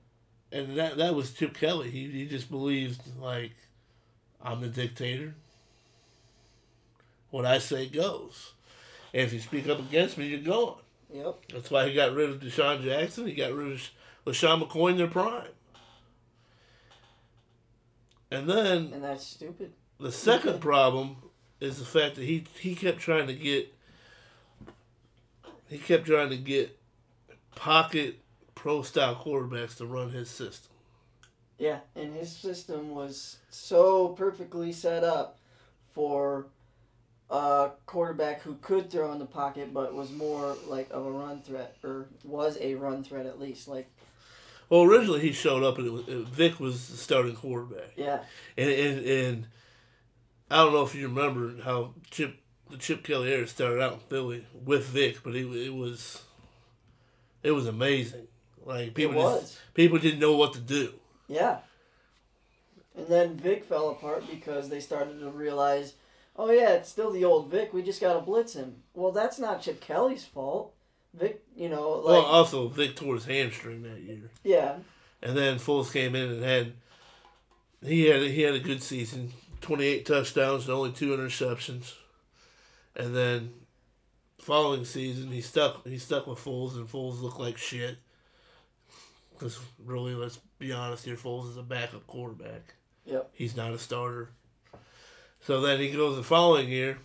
and that that was Chip Kelly. He he just believed like I'm the dictator. What I say goes. And if you speak up against me, you're gone. Yep. That's why he got rid of DeSean Jackson. He got rid of LeSean McCoy in their prime. And then And that's stupid. the second problem is the fact that he he kept trying to get he kept trying to get pocket pro style quarterbacks to run his system. Yeah, and his system was so perfectly set up for a quarterback who could throw in the pocket, but was more like of a run threat, or was a run threat at least. Like, Well, originally he showed up and it was, uh, Vic was the starting quarterback, yeah, and, and and I don't know if you remember how Chip the Chip Kelly era started out in Philly with Vic, but it it was it was amazing. Like people it just people didn't know what to do. Yeah. And then Vic fell apart because they started to realize, oh yeah, it's still the old Vic. We just got to blitz him. Well, that's not Chip Kelly's fault. Vic, you know, like well, also Vic tore his hamstring that year. yeah, And then Foles came in and had he had he had a good season, twenty eight touchdowns and only two interceptions. And then following season he stuck he stuck with Foles and Foles looked like shit. Because really, let's be honest here, Foles is a backup quarterback. Yep. He's not a starter. So then he goes the following year,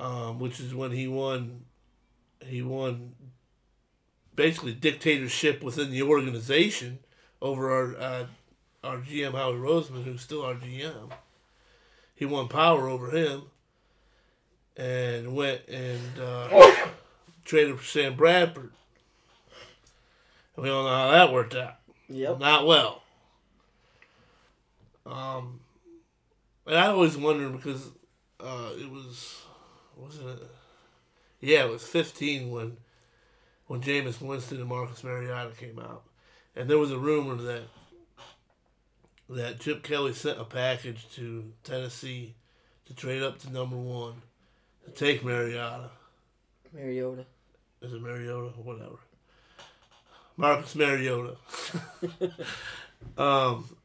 um, which is when he won. He won basically dictatorship within the organization over our uh, our GM Howie Roseman, who's still our GM. He won power over him, and went and uh, traded for Sam Bradford. We all know how that worked out. yep, Not well. Um, and I always wondered because uh, it was wasn't it? Yeah, it was 15 when when Jameis Winston and Marcus Mariota came out, and there was a rumor that that Chip Kelly sent a package to Tennessee to trade up to number one to take Mariota. Mariota. Is it Mariota? Or whatever. Marcus Mariota. um,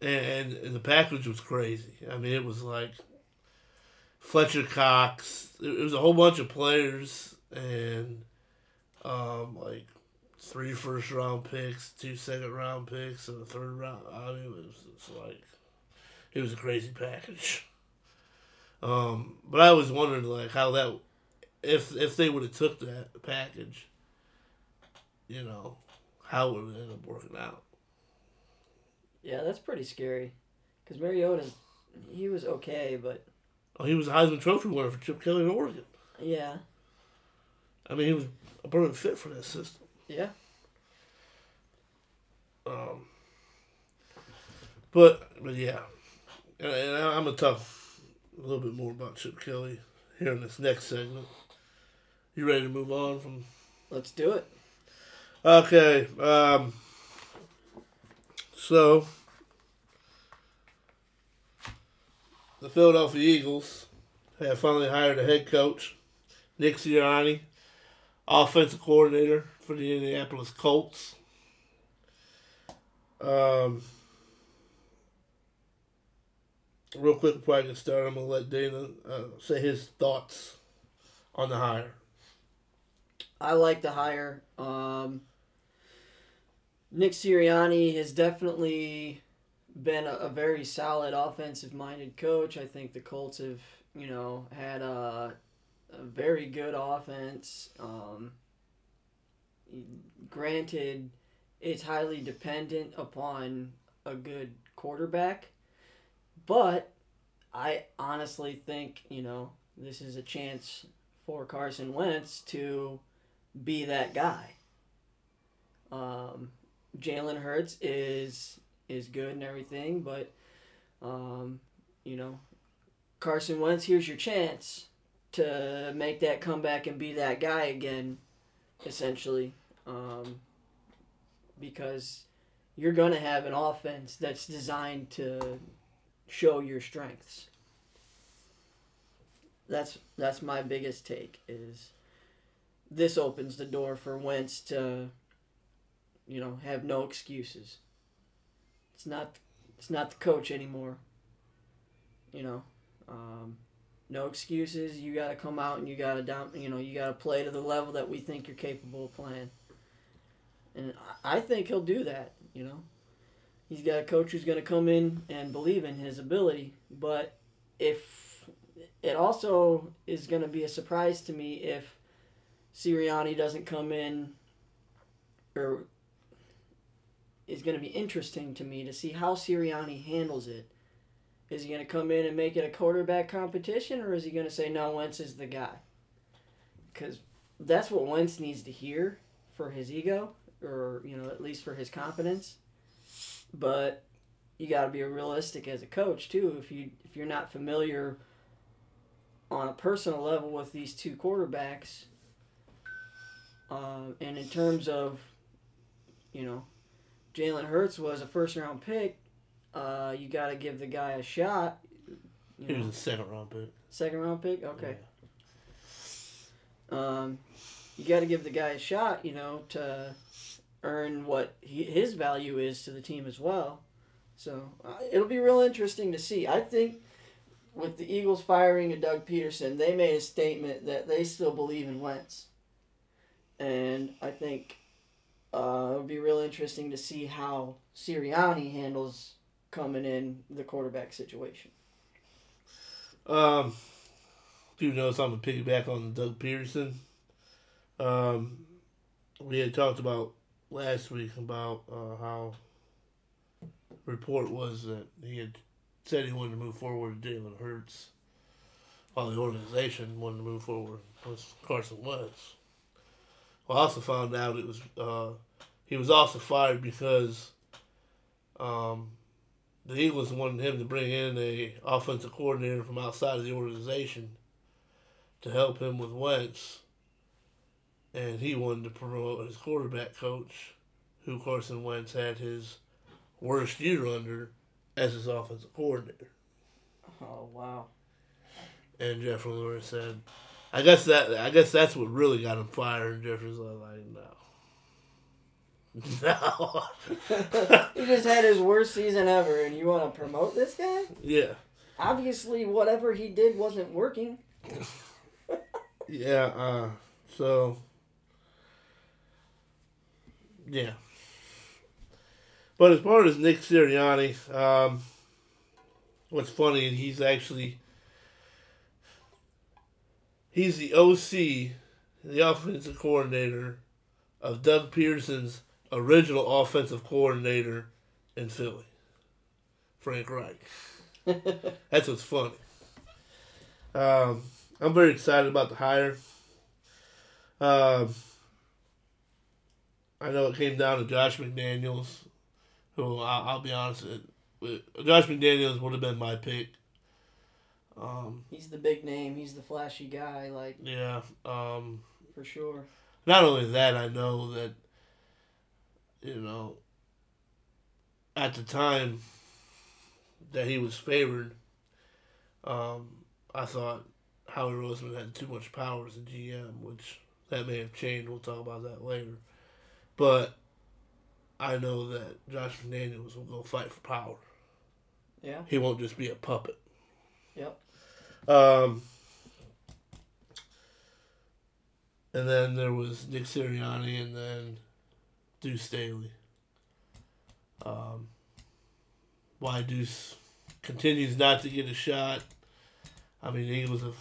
and, and the package was crazy. I mean, it was like Fletcher Cox. It, it was a whole bunch of players and um, like three first round picks, two second round picks, and a third round. I mean, it was, it's like it was a crazy package. Um, but I was wondering like how that if if they would have took that package, you know, how would it end up working out? Yeah, that's pretty scary. Because Mariota, he was okay, but Oh, he was a Heisman Trophy winner for Chip Kelly in Oregon. yeah, I mean, he was a perfect fit for that system. yeah. Um, but but yeah, and, and I'm gonna talk a little bit more about Chip Kelly here in this next segment. You ready to move on from? Let's do it. Okay. Um, so the Philadelphia Eagles have finally hired a head coach, Nick Sirianni, offensive coordinator for the Indianapolis Colts. Um, real quick before I get started, I'm gonna let Dana uh, say his thoughts on the hire. I like the hire. Um, Nick Sirianni has definitely been a, a very solid offensive minded coach. I think the Colts have, you know, had a, a very good offense. Um, granted, it's highly dependent upon a good quarterback, but I honestly think, you know, this is a chance for Carson Wentz to be that guy. Um, Jalen Hurts is is good and everything, but um, you know, Carson Wentz, here's your chance to make that comeback and be that guy again, essentially, um, because you're gonna have an offense that's designed to show your strengths. That's that's my biggest take is this opens the door for Wentz to, you know, have no excuses. It's not, it's not the coach anymore. You know, um, no excuses. You got to come out and you got to. You know, you got to play to the level that we think you're capable of playing. And I I think he'll do that. You know, he's got a coach who's going to come in and believe in his ability. But if it also is going to be a surprise to me if Sirianni doesn't come in, or is going to be interesting to me to see how Sirianni handles it. Is he going to come in and make it a quarterback competition, or is he going to say no, Wentz is the guy? Because that's what Wentz needs to hear for his ego, or you know, at least for his confidence. But you got to be realistic as a coach too. If you if you're not familiar on a personal level with these two quarterbacks, um, and in terms of, you know, Jalen Hurts was a first round pick. Uh, you got to give the guy a shot. You He was a second round pick. second round pick. Okay. Um, you got to give the guy a shot. You know, to earn what he, his value is to the team as well. So uh, it'll be real interesting to see. I think with the Eagles firing a Doug Pederson, they made a statement that they still believe in Wentz, and I think uh, it would be real interesting to see how Sirianni handles coming in the quarterback situation. Um, few notes I'm gonna piggyback on Doug Pederson. Um, we had talked about last week about uh, how report was that he had said he wanted to move forward with Jalen Hurts, while the organization wanted to move forward with Carson Wentz. Well, I also found out it was uh, he was also fired because um, the Eagles wanted him to bring in a offensive coordinator from outside of the organization to help him with Wentz, and he wanted to promote his quarterback coach, who Carson Wentz had his worst year under as his offensive coordinator. Oh wow. And Jeff Lurie said, "I guess that I guess that's what really got him fired." And Jeffrey's like, "No, no, He just had his worst season ever, and you want to promote this guy? yeah, Obviously, whatever he did wasn't working. yeah." Uh, so, yeah. But as far as Nick Sirianni, um, what's funny, he's actually he's the OC, the offensive coordinator of Doug Pearson's original offensive coordinator in Philly, Frank Reich. That's what's funny. Um, I'm very excited about the hire. Um, I know it came down to Josh McDaniels, who I'll, I'll be honest, it, it, Josh McDaniels would have been my pick. Um, He's the big name. He's the flashy guy, like yeah. Um, for sure. not only that, I know that, you know, at the time that he was favored, um, I thought Howie Roseman had too much power as a GM, which that may have changed. We'll talk about that later. But I know that Josh McDaniels will go fight for power. Yeah. He won't just be a puppet. Yep. Um, and then there was Nick Sirianni and then Duce Staley. Um, why Duce continues not to get a shot. I mean, the Eagles have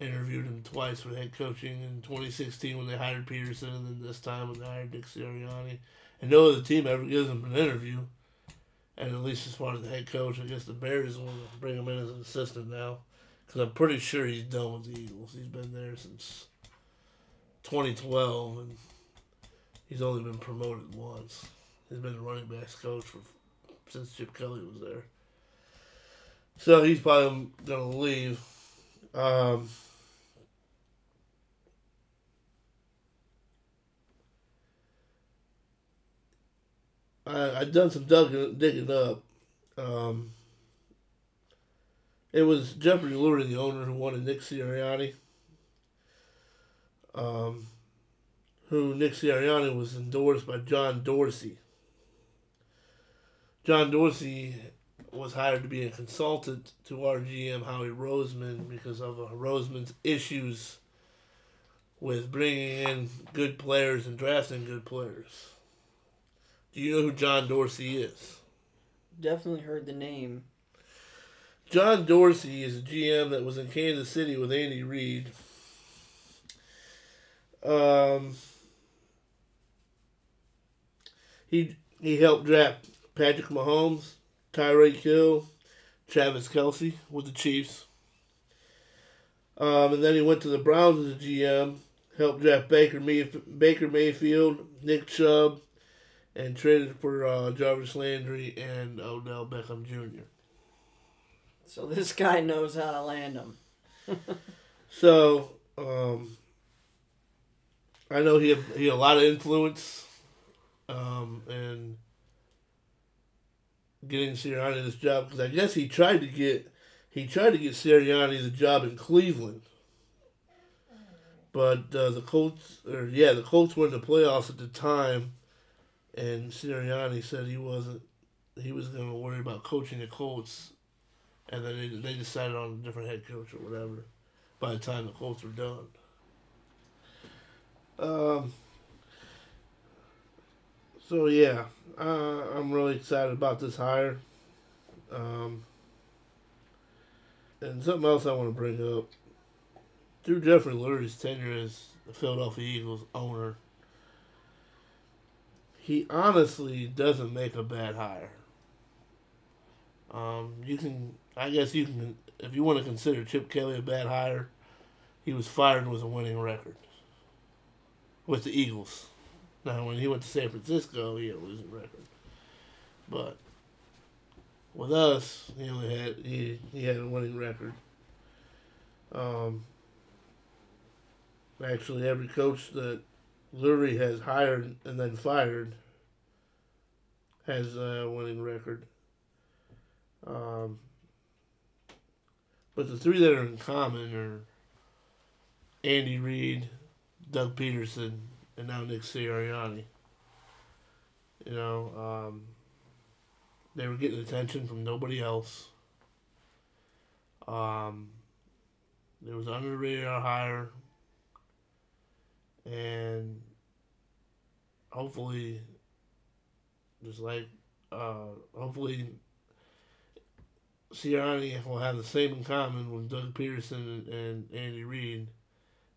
interviewed him twice for head coaching in 2016 when they hired Pederson, and then this time when they hired Nick Sirianni. And no other team ever gives him an interview. And at least he's far as the head coach, I guess the Bears to bring him in as an assistant now. Because I'm pretty sure he's done with the Eagles. He's been there since 2012, and he's only been promoted once. He's been the running backs coach for since Chip Kelly was there. So he's probably to leave. Um, I I done some digging, digging up. Um, it was Jeffrey Lurie, the owner, who wanted Nick Sirianni. Um, who Nick Sirianni was endorsed by John Dorsey. John Dorsey was hired to be a consultant to our GM Howie Roseman because of uh, Roseman's issues with bringing in good players and drafting good players. Do you know who John Dorsey is? Definitely heard the name. John Dorsey is a GM that was in Kansas City with Andy Reid. Um, he he helped draft Patrick Mahomes, Tyreek Hill, Travis Kelce with the Chiefs. Um, and then he went to the Browns as a GM, helped draft Baker Mayf- Baker Mayfield, Nick Chubb, and traded for uh, Jarvis Landry and Odell Beckham Jr. So this guy knows how to land them. So, um, I know he had, he had a lot of influence um, in getting Sirianni this job because I guess he tried to get he tried to get Sirianni the job in Cleveland, but uh, the Colts or yeah the Colts were in the playoffs at the time, and Sirianni said he wasn't he was going to worry about coaching the Colts, and then they they decided on a different head coach or whatever by the time the Colts were done. Um. So yeah, uh, I'm really excited about this hire. Um. And something else I want to bring up. Through Jeffrey Lurie's tenure as the Philadelphia Eagles owner, he honestly doesn't make a bad hire. Um, you can, I guess you can, if you want to consider Chip Kelly a bad hire, he was fired with a winning record with the Eagles. Now, when he went to San Francisco, he had a losing record, but with us, he only had he he had a winning record. Um, actually every coach that Lurie has hired and then fired has a winning record. Um, but the three that are in common are Andy Reid, Doug Pederson, and now Nick Sirianni. You know, um, they were getting attention from nobody else. Um, there was under the radar hire, and hopefully, just like uh, hopefully, Sirianni will have the same in common with Doug Pederson and, and Andy Reid.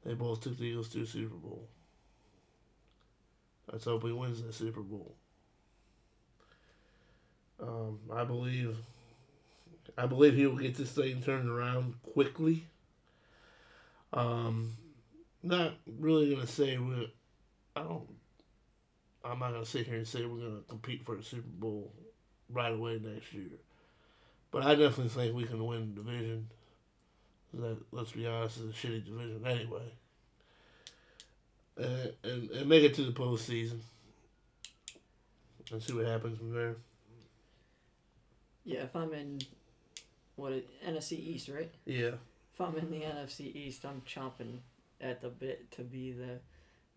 They both took the Eagles to Super Bowl. Let's hope he wins the Super Bowl. Um, I believe, I believe he will get this thing turned around quickly. Um, not really gonna say we. I don't. I'm not gonna sit here and say we're gonna compete for the Super Bowl right away next year, but I definitely think we can win the division. That let's be honest is a shitty division anyway. Uh, and and make it to the postseason and see what happens from there. Yeah, if I'm in what NFC East, right? Yeah. If I'm in the NFC East, I'm chomping at the bit to be the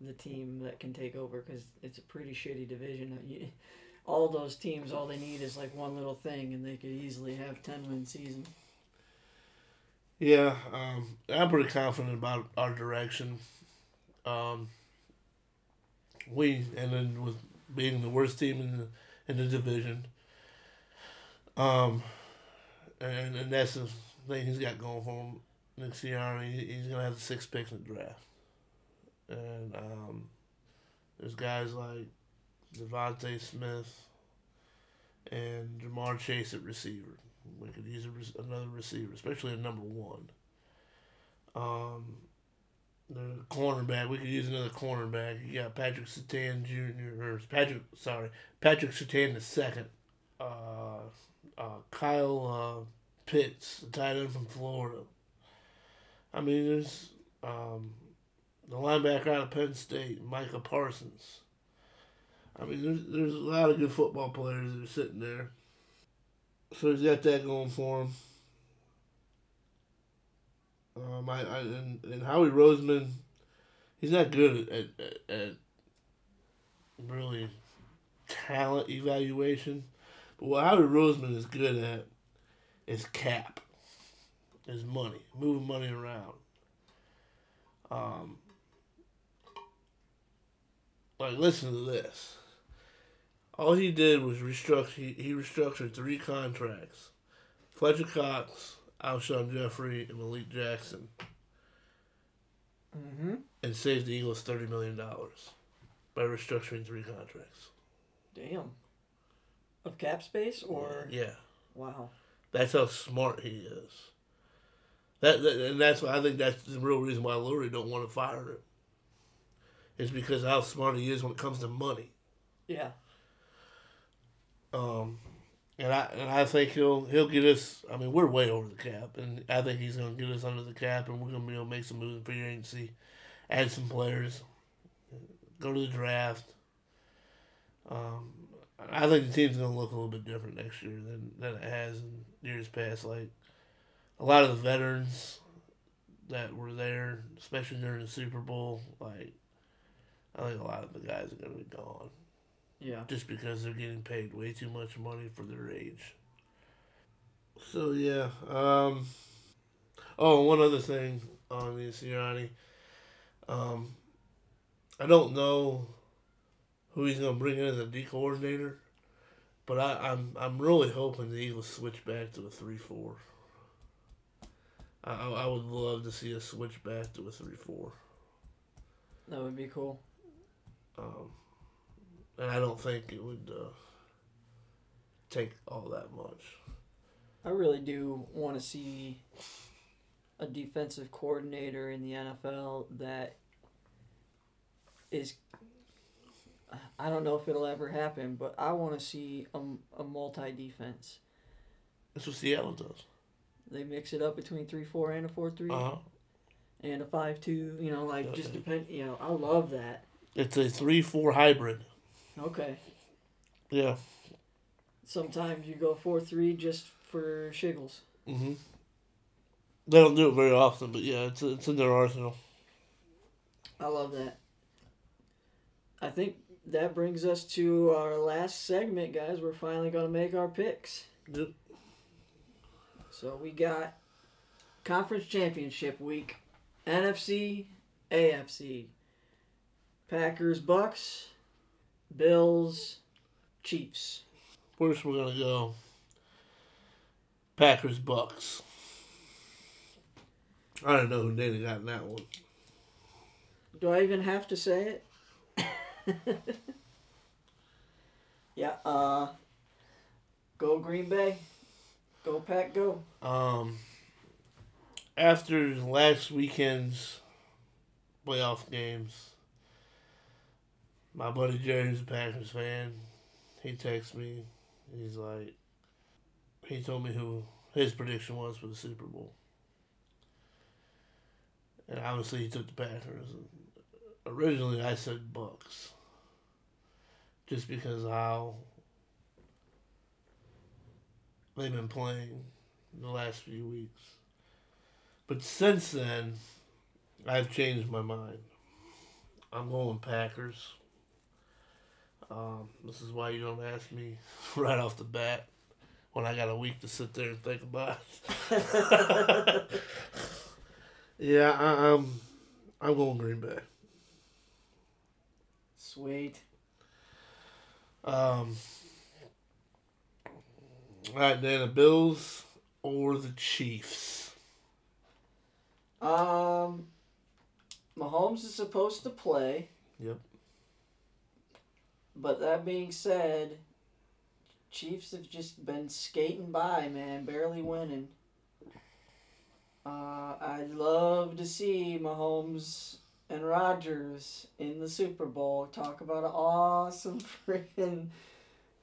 the team that can take over because it's a pretty shitty division. All those teams, all they need is like one little thing, and they could easily have ten win season. Yeah, um, I'm pretty confident about our direction. Um, we then with being the worst team in the in the division. Um, and and that's the thing he's got going for him. Nick Sirianni, he- he's gonna have the six picks in the draft, and um, there's guys like DeVonta Smith and Ja'Marr Chase at receiver. We could use a, rec- another receiver, especially a number one. Um, the cornerback, we could use another cornerback. You got Patrick Surtain Jr. or Patrick, sorry, Patrick Surtain the second. Uh, uh, Kyle uh, Pitts, the tight end from Florida. I mean, there's um, the linebacker out of Penn State, Micah Parsons. I mean, there's, there's a lot of good football players that are sitting there. So he's got that going for him. Um, I, I and, and Howie Roseman, he's not good at, at, at really talent evaluation. But what Howie Roseman is good at is cap, is money, moving money around. Um, like listen to this. All he did was restructure. He, he restructured three contracts: Fletcher Cox, Alshon Jeffery, and Malik Jackson, Mm-hmm. and saved the Eagles thirty million dollars by restructuring three contracts. Damn. Of cap space or Yeah, wow. that's how smart he is. That, that and that's why I think that's the real reason why Lurie don't want to fire him. Is because of how smart he is when it comes to money. Yeah. Um, and I and I think he'll he'll get us. I mean, we're way over the cap, and I think he's gonna get us under the cap, and we're gonna be able to make some moves in free agency, add some players, go to the draft. Um, I think the team's gonna look a little bit different next year than than it has in years past. Like a lot of the veterans that were there, especially during the Super Bowl, like I think a lot of the guys are gonna be gone Yeah. just because they're getting paid way too much money for their age. So yeah. Um, oh, one other thing on the Sirianni. Um, I don't know who he's gonna bring in as a D coordinator, but I, I'm I'm really hoping the Eagles switch back to a three four. I, I would love to see a switch back to a three four. That would be cool. Um, and I don't think it would uh, take all that much. I really do want to see a defensive coordinator in the NFL that is. I don't know if it'll ever happen, but I want to see a, a multi defense. That's what Seattle does. They mix it up between three four and a four three, Uh huh. and a five two. You know, like just depend. You know, I love that. It's a three four hybrid. Okay. Yeah. Sometimes you go four three just for shiggles. Mm-hmm. They don't do it very often, but yeah, it's it's in their arsenal. I love that. I think that brings us to our last segment, guys. We're finally going to make our picks. Yep. So we got conference championship week, NFC, AFC, Packers, Bucks, Bills, Chiefs. First, we're gonna go. Packers Bucks. I don't know who Danny got in that one. Do I even have to say it? yeah. Uh. Go Green Bay. Go Pack. Go. Um, after last weekend's playoff games, my buddy Jerry's a Packers fan. He texts me. He's like, he told me who his prediction was for the Super Bowl. And obviously he took the Packers. Originally I said Bucks. Just because how they've been playing the last few weeks. But since then, I've changed my mind. I'm going Packers. Um, this is why you don't ask me right off the bat when I got a week to sit there and think about it. yeah, I, I'm, I'm going Green Bay. Sweet. Um, all right, then the Bills or the Chiefs. Um, Mahomes is supposed to play. Yep. But that being said, Chiefs have just been skating by, man, barely winning. Uh, I'd love to see Mahomes and Rodgers in the Super Bowl. Talk about an awesome freaking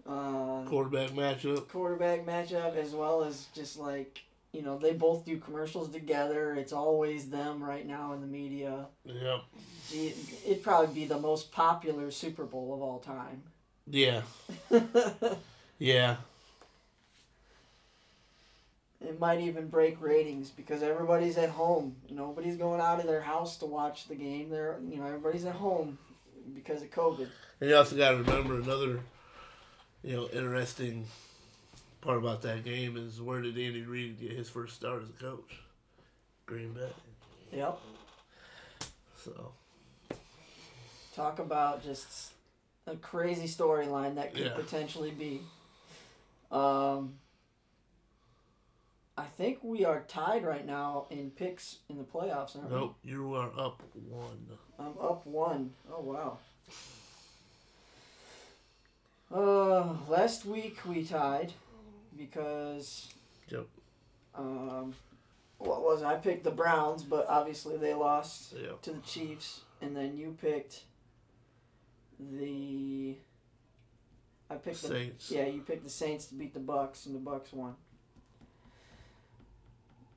uh, Quarterback matchup. quarterback matchup, as well as just like you know they both do commercials together. It's always them right now in the media. Yep. It'd probably be the most popular Super Bowl of all time. Yeah. Yeah. It might even break ratings because everybody's at home. Nobody's going out of their house to watch the game. They're you know everybody's at home because of COVID. And you also got to remember another, you know, interesting part about that game is where did Andy Reid get his first start as a coach? Green Bay. Yep. So Talk about just a crazy storyline that could Yeah. potentially be. Um, I think we are tied right now in picks in the playoffs, aren't nope, you are up one. I'm up one. Oh wow. Uh, last week we tied because Yep. um, what was it? I picked the Browns, but obviously they lost Yep. to the Chiefs, and then you picked the. I picked the Saints. yeah, you picked the Saints to beat the Bucks, and the Bucks won.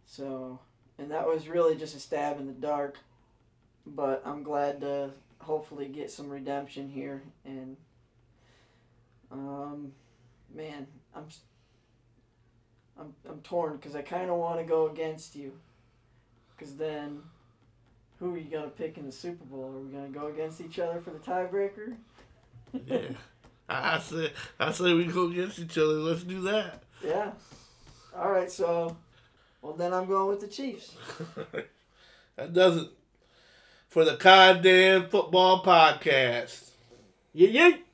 So, and that was really just a stab in the dark, but I'm glad to hopefully get some redemption here, and um, man, I'm I'm I'm torn because I kind of want to go against you, because then. Who are you gonna pick in the Super Bowl? Are we gonna go against each other for the tiebreaker? Yeah. I I say I say we go against each other. Let's do that. Yeah. All right, so, well then I'm going with the Chiefs. that doesn't for the Goddamn Football Podcast. Yeah, yeah.